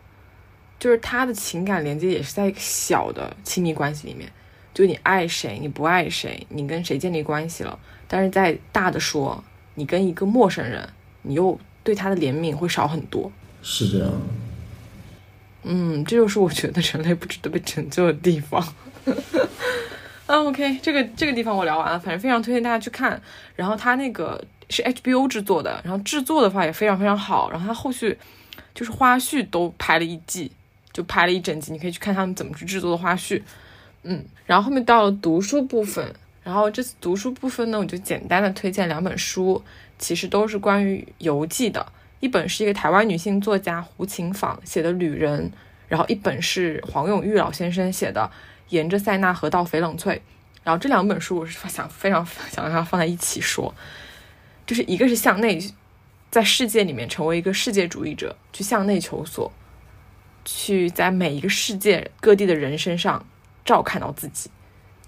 就是他的情感连接也是在一个小的亲密关系里面。就你爱谁，你不爱谁，你跟谁建立关系了，但是在大的说，你跟一个陌生人，你又对他的怜悯会少很多。是这样。嗯，这就是我觉得人类不值得被拯救的地方。啊，OK，这个这个地方我聊完了，反正非常推荐大家去看。然后它那个是 HBO 制作的，然后制作的话也非常非常好。然后它后续就是花絮都拍了一季，就拍了一整集，你可以去看他们怎么去制作的花絮。嗯，然后后面到了读书部分，然后这次读书部分呢，我就简单的推荐两本书，其实都是关于游记的。一本是一个台湾女性作家胡琴舫写的《旅人》，然后一本是黄永玉老先生写的《沿着塞纳河到翡冷翠》。然后这两本书我是想非常想让它放在一起说，就是一个是向内，在世界里面成为一个世界主义者，去向内求索，去在每一个世界各地的人身上照看到自己，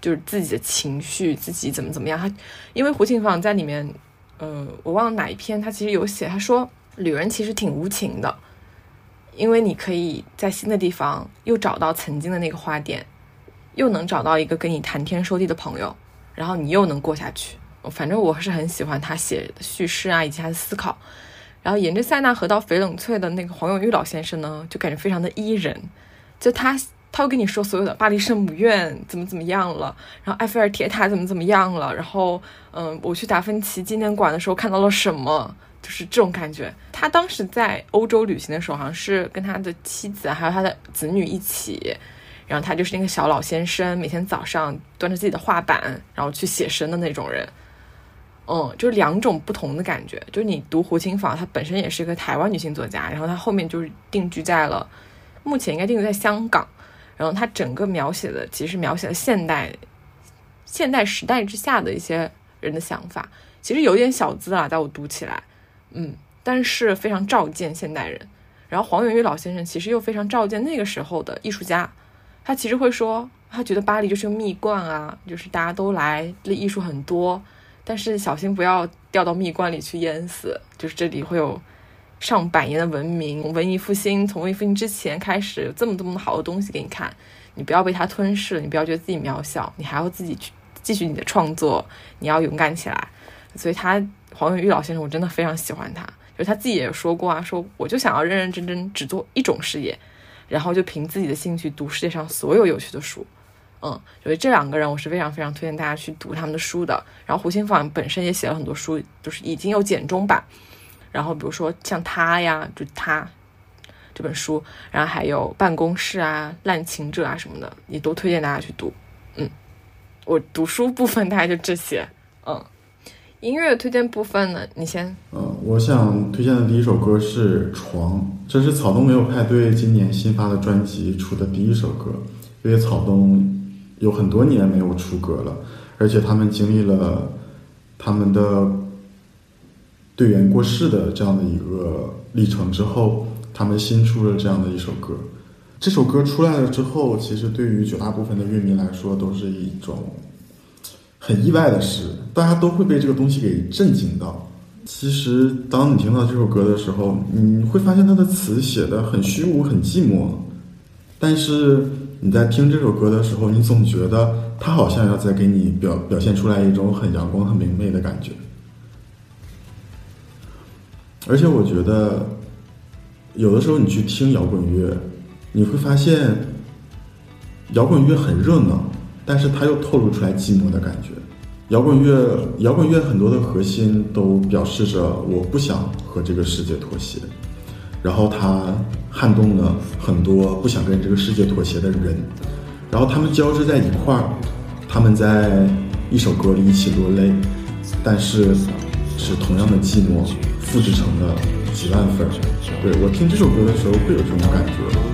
就是自己的情绪，自己怎么怎么样。他因为胡晴舫在里面，呃，我忘了哪一篇，他其实有写，他说旅人其实挺无情的，因为你可以在新的地方又找到曾经的那个花店。又能找到一个跟你谈天说地的朋友，然后你又能过下去。反正我是很喜欢他写的叙事啊，以及他的思考。然后沿着塞纳河到翡冷翠的那个黄永玉老先生呢，就感觉非常的伊人。就他，他会跟你说所有的巴黎圣母院怎么怎么样了，然后埃菲尔铁塔怎么怎么样了，然后嗯，我去达芬奇纪念馆的时候看到了什么，就是这种感觉。他当时在欧洲旅行的时候，好像是跟他的妻子还有他的子女一起。然后他就是那个小老先生，每天早上端着自己的画板，然后去写生的那种人。嗯，就是两种不同的感觉。就是你读胡晴舫，她本身也是一个台湾女性作家，然后她后面就是定居在了，目前应该定居在香港。然后他整个描写的其实描写了现代现代时代之下的一些人的想法，其实有点小资啊，在我读起来，嗯，但是非常照见现代人。然后黄永玉老先生其实又非常照见那个时候的艺术家。他其实会说，他觉得巴黎就是个蜜罐啊，就是大家都来，这艺术很多，但是小心不要掉到蜜罐里去淹死。就是这里会有上百年的文明，文艺复兴，从文艺复兴之前开始，有这么这么好的东西给你看，你不要被它吞噬，你不要觉得自己渺小，你还要自己去继续你的创作，你要勇敢起来。所以，他黄永玉老先生，我真的非常喜欢他，就是他自己也说过啊，说我就想要认认真真只做一种事业。然后就凭自己的兴趣读世界上所有有趣的书，嗯，所以这两个人我是非常非常推荐大家去读他们的书的。然后胡新芳本身也写了很多书，就是已经有简中版。然后比如说像他呀，就他这本书，然后还有办公室啊、滥情者啊什么的，也都推荐大家去读。嗯，我读书部分大概就这些。嗯，音乐推荐部分呢，你先。嗯，我想推荐的第一首歌是《床》，这是草东没有派对今年新发的专辑出的第一首歌，因为草东。有很多年没有出歌了，而且他们经历了他们的队员过世的这样的一个历程之后，他们新出了这样的一首歌。这首歌出来了之后，其实对于绝大部分的乐迷来说都是一种很意外的事，大家都会被这个东西给震惊到。其实，当你听到这首歌的时候，你会发现它的词写的很虚无、很寂寞，但是。你在听这首歌的时候，你总觉得它好像要在给你表表现出来一种很阳光、很明媚的感觉。而且我觉得，有的时候你去听摇滚乐，你会发现，摇滚乐很热闹，但是它又透露出来寂寞的感觉。摇滚乐，摇滚乐很多的核心都表示着我不想和这个世界妥协。然后他撼动了很多不想跟这个世界妥协的人，然后他们交织在一块儿，他们在一首歌里一起落泪，但是是同样的寂寞复制成了几万份。对我听这首歌的时候会有这种感觉。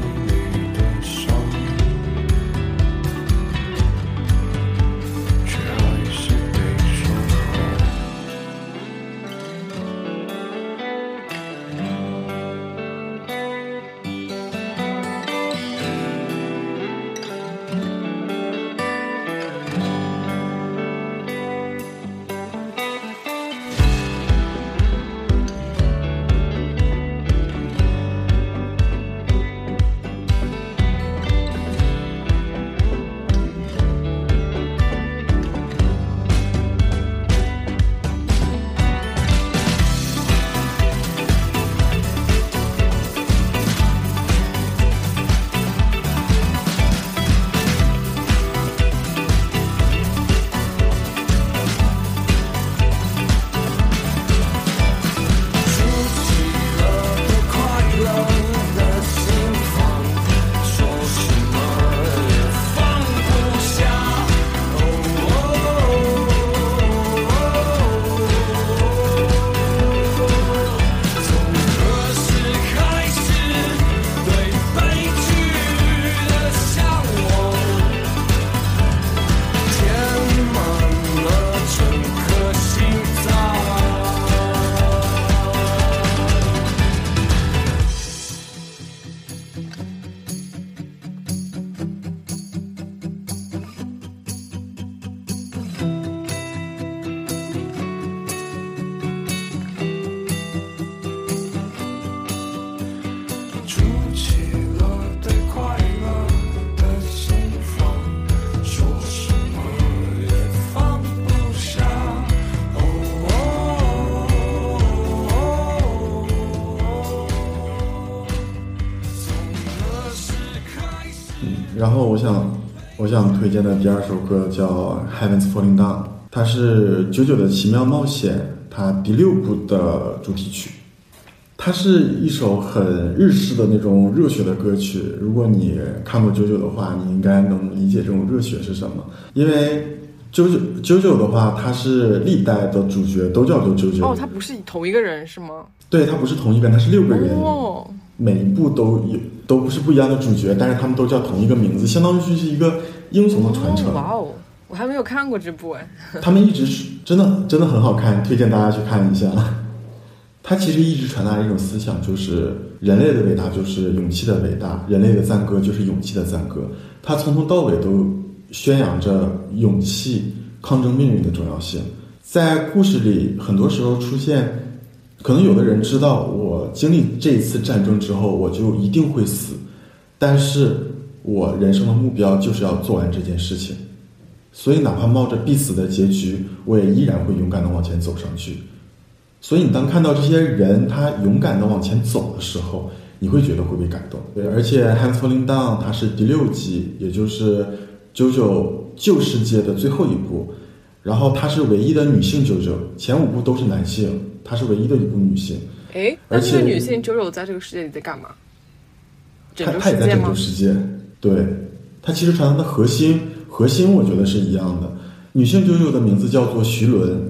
我想推荐的第二首歌叫《Heavens Falling Down》，它是《九九的奇妙冒险》它第六部的主题曲。它是一首很日式的那种热血的歌曲。如果你看过九九的话，你应该能理解这种热血是什么。因为九九九九的话，它是历代的主角都叫做九九。哦，他不是同一个人是吗？对，他不是同一个人，他是六个人。哦。每一部都有都不是不一样的主角，但是他们都叫同一个名字，相当于就是一个英雄的传承。哇哦，我还没有看过这部哎。他们一直是真的真的很好看，推荐大家去看一下。他其实一直传达一种思想，就是人类的伟大就是勇气的伟大，人类的赞歌就是勇气的赞歌。他从头到尾都宣扬着勇气抗争命运的重要性。在故事里，很多时候出现。可能有的人知道，我经历这一次战争之后，我就一定会死，但是我人生的目标就是要做完这件事情，所以哪怕冒着必死的结局，我也依然会勇敢的往前走上去。所以你当看到这些人他勇敢的往前走的时候，你会觉得会被感动。对，而且《Hands Falling Down》它是第六季，也就是九九旧世界的最后一部，然后她是唯一的女性九九，前五部都是男性，她是唯一的一部女性。哎，那而且这个女性九九在这个世界里在干嘛？她她也在拯救？世界，对，它其实传达的核心核心我觉得是一样的。女性九九的名字叫做徐伦，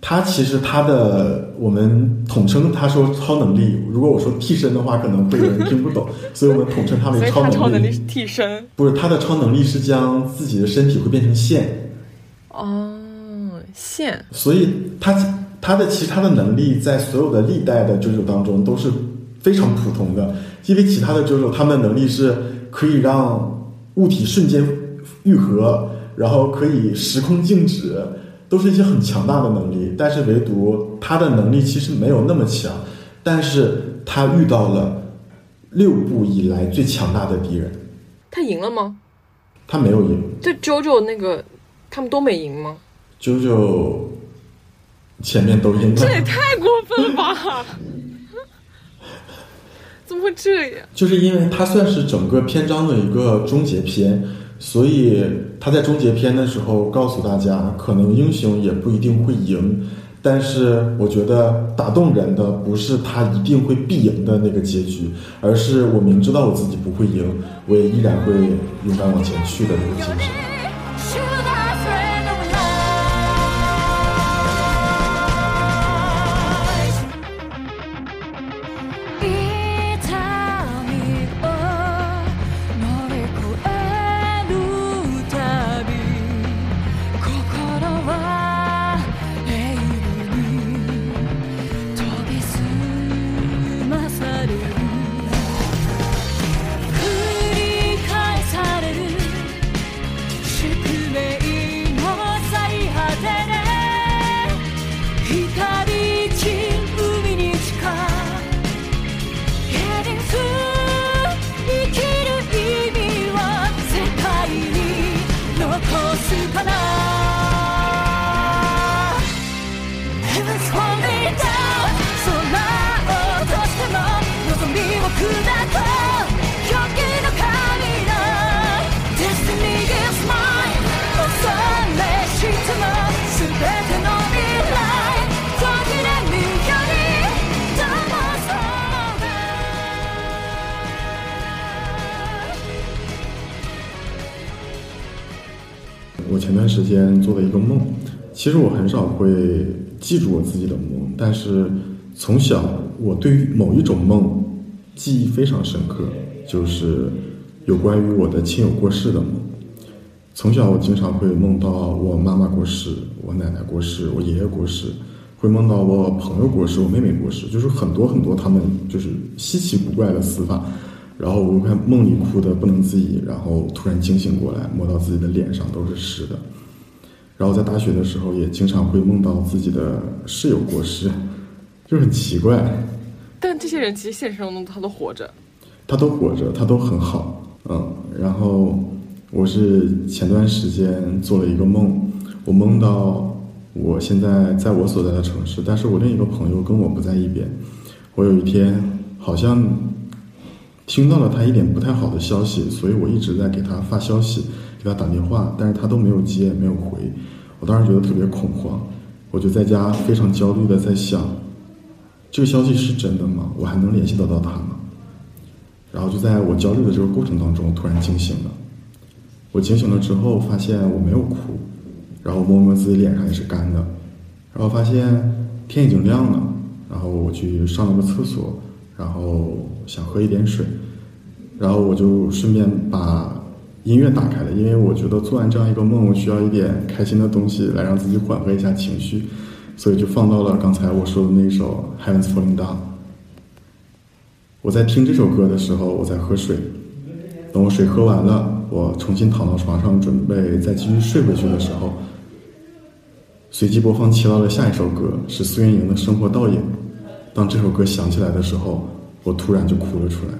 她其实她的我们统称她说超能力，如果我说替身的话，可能会有人听不懂，所以我们统称她为所以她超能能力是替身。不是她的超能力是将自己的身体会变成线，哦，线所以她她的其他的能力在所有的历代的九九当中都是非常普通的，因为其他的九九他们的能力是可以让物体瞬间愈合，然后可以时空静止，都是一些很强大的能力。但是唯独他的能力其实没有那么强，但是他遇到了六部以来最强大的敌人，他赢了吗？他没有赢。就 JoJo 那个他们都没赢吗？九九前面都赢了 这。也太过分了吧！怎么会这样？就是因为它算是整个篇章的一个终结篇，所以他在终结篇的时候告诉大家，可能英雄也不一定会赢，但是我觉得打动人的不是他一定会必赢的那个结局，而是我明知道我自己不会赢，我也依然会勇敢往前去的那个精神。其实我很少会记住我自己的梦，但是从小我对于某一种梦记忆非常深刻，就是有关于我的亲友过世的梦。从小我经常会梦到我妈妈过世，我奶奶过世，我爷爷过世，会梦到我朋友过世，我妹妹过世，就是很多很多他们就是稀奇古怪的死法。然后我看梦里哭的不能自已，然后突然惊醒过来，摸到自己的脸上都是湿的。然后在大学的时候也经常会梦到自己的室友过世，就很奇怪。但这些人其实现实生活中他都活着。他都活着，他都很好，嗯。然后我是前段时间做了一个梦，我梦到我现在在我所在的城市，但是我另一个朋友跟我不在一边。我有一天好像听到了他一点不太好的消息，所以我一直在给他发消息，给他打电话，但是他都没有接，没有回。我当时觉得特别恐慌，我就在家非常焦虑的在想，这个消息是真的吗？我还能联系得到他吗？然后就在我焦虑的这个过程当中，突然惊醒了。我惊醒了之后，发现我没有哭，然后摸摸自己脸上也是干的，然后发现天已经亮了，然后我去上了个厕所，然后想喝一点水，然后我就顺便把音乐打开了，因为我觉得做完这样一个梦，我需要一点开心的东西来让自己缓和一下情绪，所以就放到了刚才我说的那首《Heaven's Falling Down》。我在听这首歌的时候，我在喝水。等我水喝完了，我重新躺到床上，准备再继续睡回去的时候，随机播放切到了下一首歌，是苏运莹的《生活倒影》。当这首歌响起来的时候，我突然就哭了出来。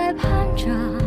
在盼着。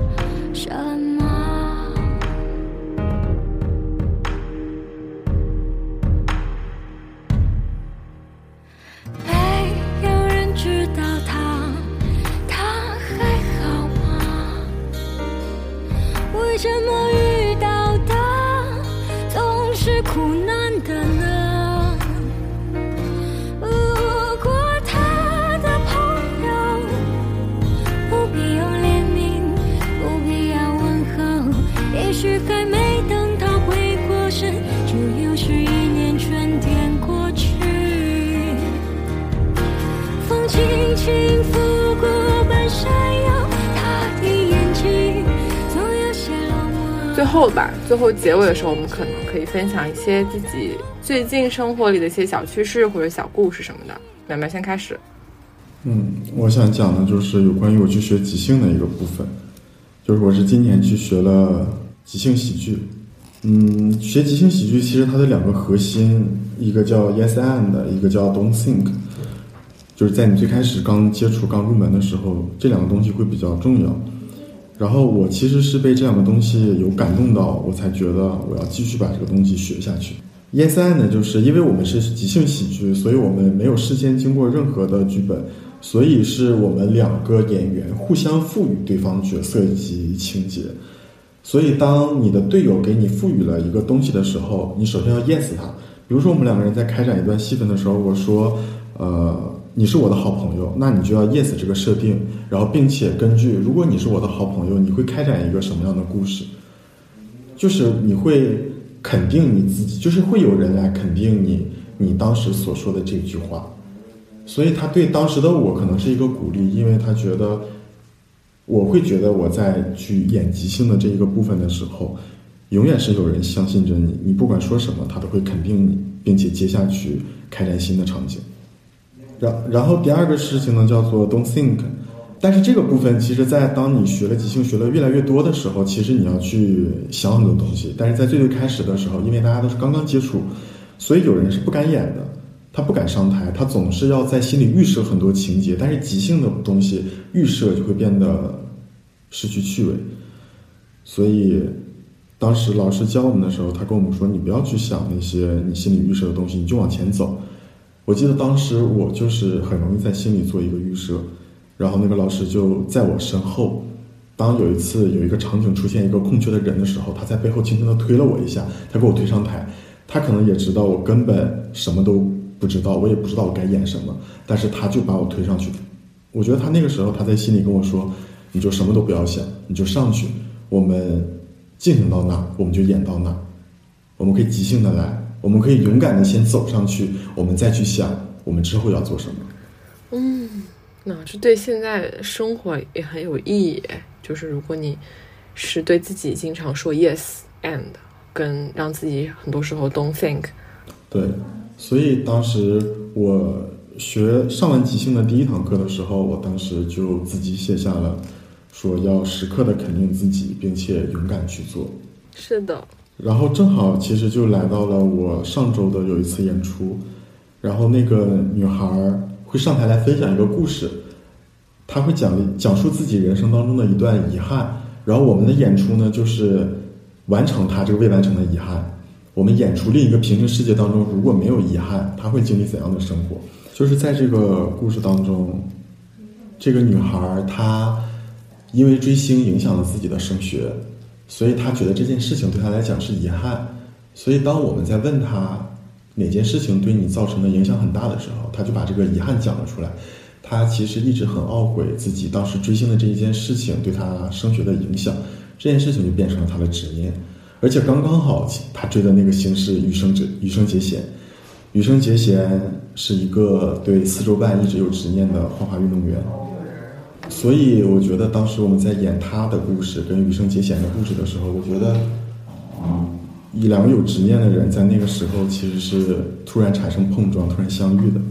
最后结尾的时候，我们可能可以分享一些自己最近生活里的一些小趣事或者小故事什么的。苗苗先开始。嗯，我想讲的就是有关于我去学即兴的一个部分，就是我是今年去学了即兴喜剧。嗯，学即兴喜剧其实它的两个核心，一个叫 Yes and，一个叫 Don't Think，就是在你最开始刚接触、刚入门的时候，这两个东西会比较重要。然后我其实是被这两个东西有感动到，我才觉得我要继续把这个东西学下去。Yes 案呢，就是因为我们是即兴喜剧，所以我们没有事先经过任何的剧本，所以是我们两个演员互相赋予对方角色以及情节。所以，当你的队友给你赋予了一个东西的时候，你首先要 yes 他。比如说，我们两个人在开展一段戏份的时候，我说，呃，你是我的好朋友，那你就要 yes 这个设定，然后并且根据如果你是我的好朋友，你会开展一个什么样的故事？就是你会肯定你自己，就是会有人来肯定你，你当时所说的这句话。所以他对当时的我可能是一个鼓励，因为他觉得我会觉得我在去演即兴的这一个部分的时候，永远是有人相信着你，你不管说什么，他都会肯定你，并且接下去开展新的场景。然然后第二个事情呢，叫做 don't think，但是这个部分其实，在当你学了即兴学了越来越多的时候，其实你要去想很多东西。但是在最最开始的时候，因为大家都是刚刚接触，所以有人是不敢演的，他不敢上台，他总是要在心里预设很多情节。但是即兴的东西预设就会变得失去趣味，所以当时老师教我们的时候，他跟我们说：“你不要去想那些你心里预设的东西，你就往前走。”我记得当时我就是很容易在心里做一个预设，然后那个老师就在我身后。当有一次有一个场景出现一个空缺的人的时候，他在背后轻轻地推了我一下，他给我推上台。他可能也知道我根本什么都不知道，我也不知道我该演什么，但是他就把我推上去。我觉得他那个时候他在心里跟我说：“你就什么都不要想，你就上去，我们进行到哪我们就演到哪，我们可以即兴的来。”我们可以勇敢的先走上去，我们再去想我们之后要做什么。嗯，那这对现在生活也很有意义。就是如果你是对自己经常说 yes and，跟让自己很多时候 don't think。对，所以当时我学上完即兴的第一堂课的时候，我当时就自己写下了，说要时刻的肯定自己，并且勇敢去做。是的。然后正好其实就来到了我上周的有一次演出，然后那个女孩会上台来分享一个故事，她会讲讲述自己人生当中的一段遗憾，然后我们的演出呢就是完成她这个未完成的遗憾。我们演出另一个平行世界当中如果没有遗憾，她会经历怎样的生活？就是在这个故事当中，这个女孩她因为追星影响了自己的升学，所以他觉得这件事情对他来讲是遗憾。所以当我们在问他哪件事情对你造成的影响很大的时候，他就把这个遗憾讲了出来。他其实一直很懊悔自己当时追星的这一件事情对他升学的影响，这件事情就变成了他的执念。而且刚刚好，他追的那个星是羽生结羽生结弦。羽生结弦是一个对四周半一直有执念的花滑运动员，所以我觉得当时我们在演他的故事跟羽生结弦的故事的时候，我觉得，嗯，一两个有执念的人在那个时候其实是突然产生碰撞、突然相遇的。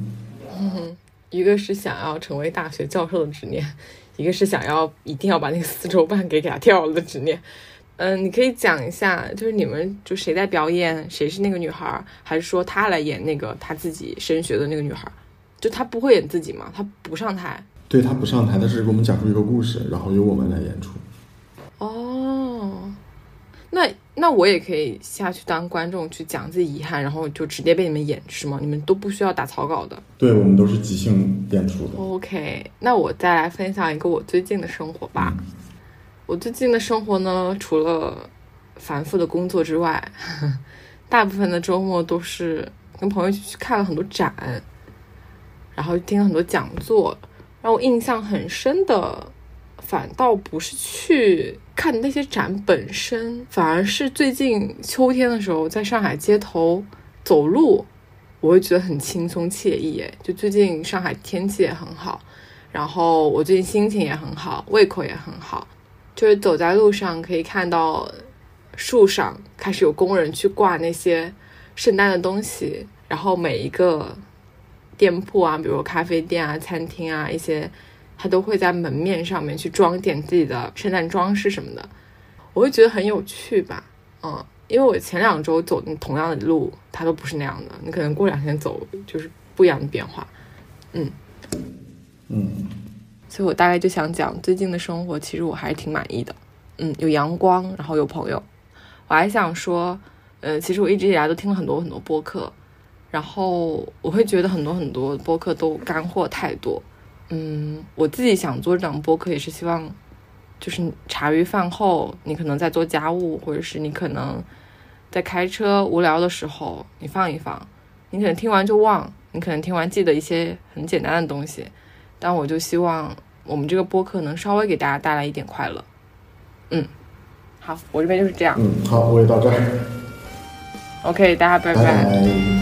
嗯哼一个是想要成为大学教授的执念，一个是想要一定要把那个四周半给给他跳了的执念。嗯，你可以讲一下，就是你们就谁在表演，谁是那个女孩，还是说他来演那个他自己升学的那个女孩？就他不会演自己嘛，他不上台。对他不上台，他是给我们讲述一个故事，然后由我们来演出。哦，那那我也可以下去当观众去讲自己遗憾，然后就直接被你们演是吗？你们都不需要打草稿的。对我们都是即兴演出的。OK，那我再来分享一个我最近的生活吧。我最近的生活呢，除了繁复的工作之外，大部分的周末都是跟朋友一起去看了很多展，然后听了很多讲座。让我印象很深的，反倒不是去看那些展本身，反而是最近秋天的时候，在上海街头走路，我会觉得很轻松惬意。哎，就最近上海天气也很好，然后我最近心情也很好，胃口也很好。就是走在路上可以看到树上开始有工人去挂那些圣诞的东西，然后每一个店铺啊，比如咖啡店啊、餐厅啊一些，它都会在门面上面去装点自己的圣诞装饰什么的，我会觉得很有趣吧，嗯，因为我前两周走同样的路，它都不是那样的，你可能过两天走就是不一样的变化，嗯嗯，所以我大概就想讲最近的生活，其实我还是挺满意的。嗯，有阳光，然后有朋友。我还想说，呃，其实我一直以来都听了很多很多播客，然后我会觉得很多很多播客都干货太多。嗯，我自己想做这档播客也是希望，就是茶余饭后，你可能在做家务，或者是你可能在开车无聊的时候，你放一放，你可能听完就忘，你可能听完记得一些很简单的东西。但我就希望我们这个播客能稍微给大家带来一点快乐。嗯，好，我这边就是这样。嗯，好，我也到这儿，OK，大家拜拜拜。拜。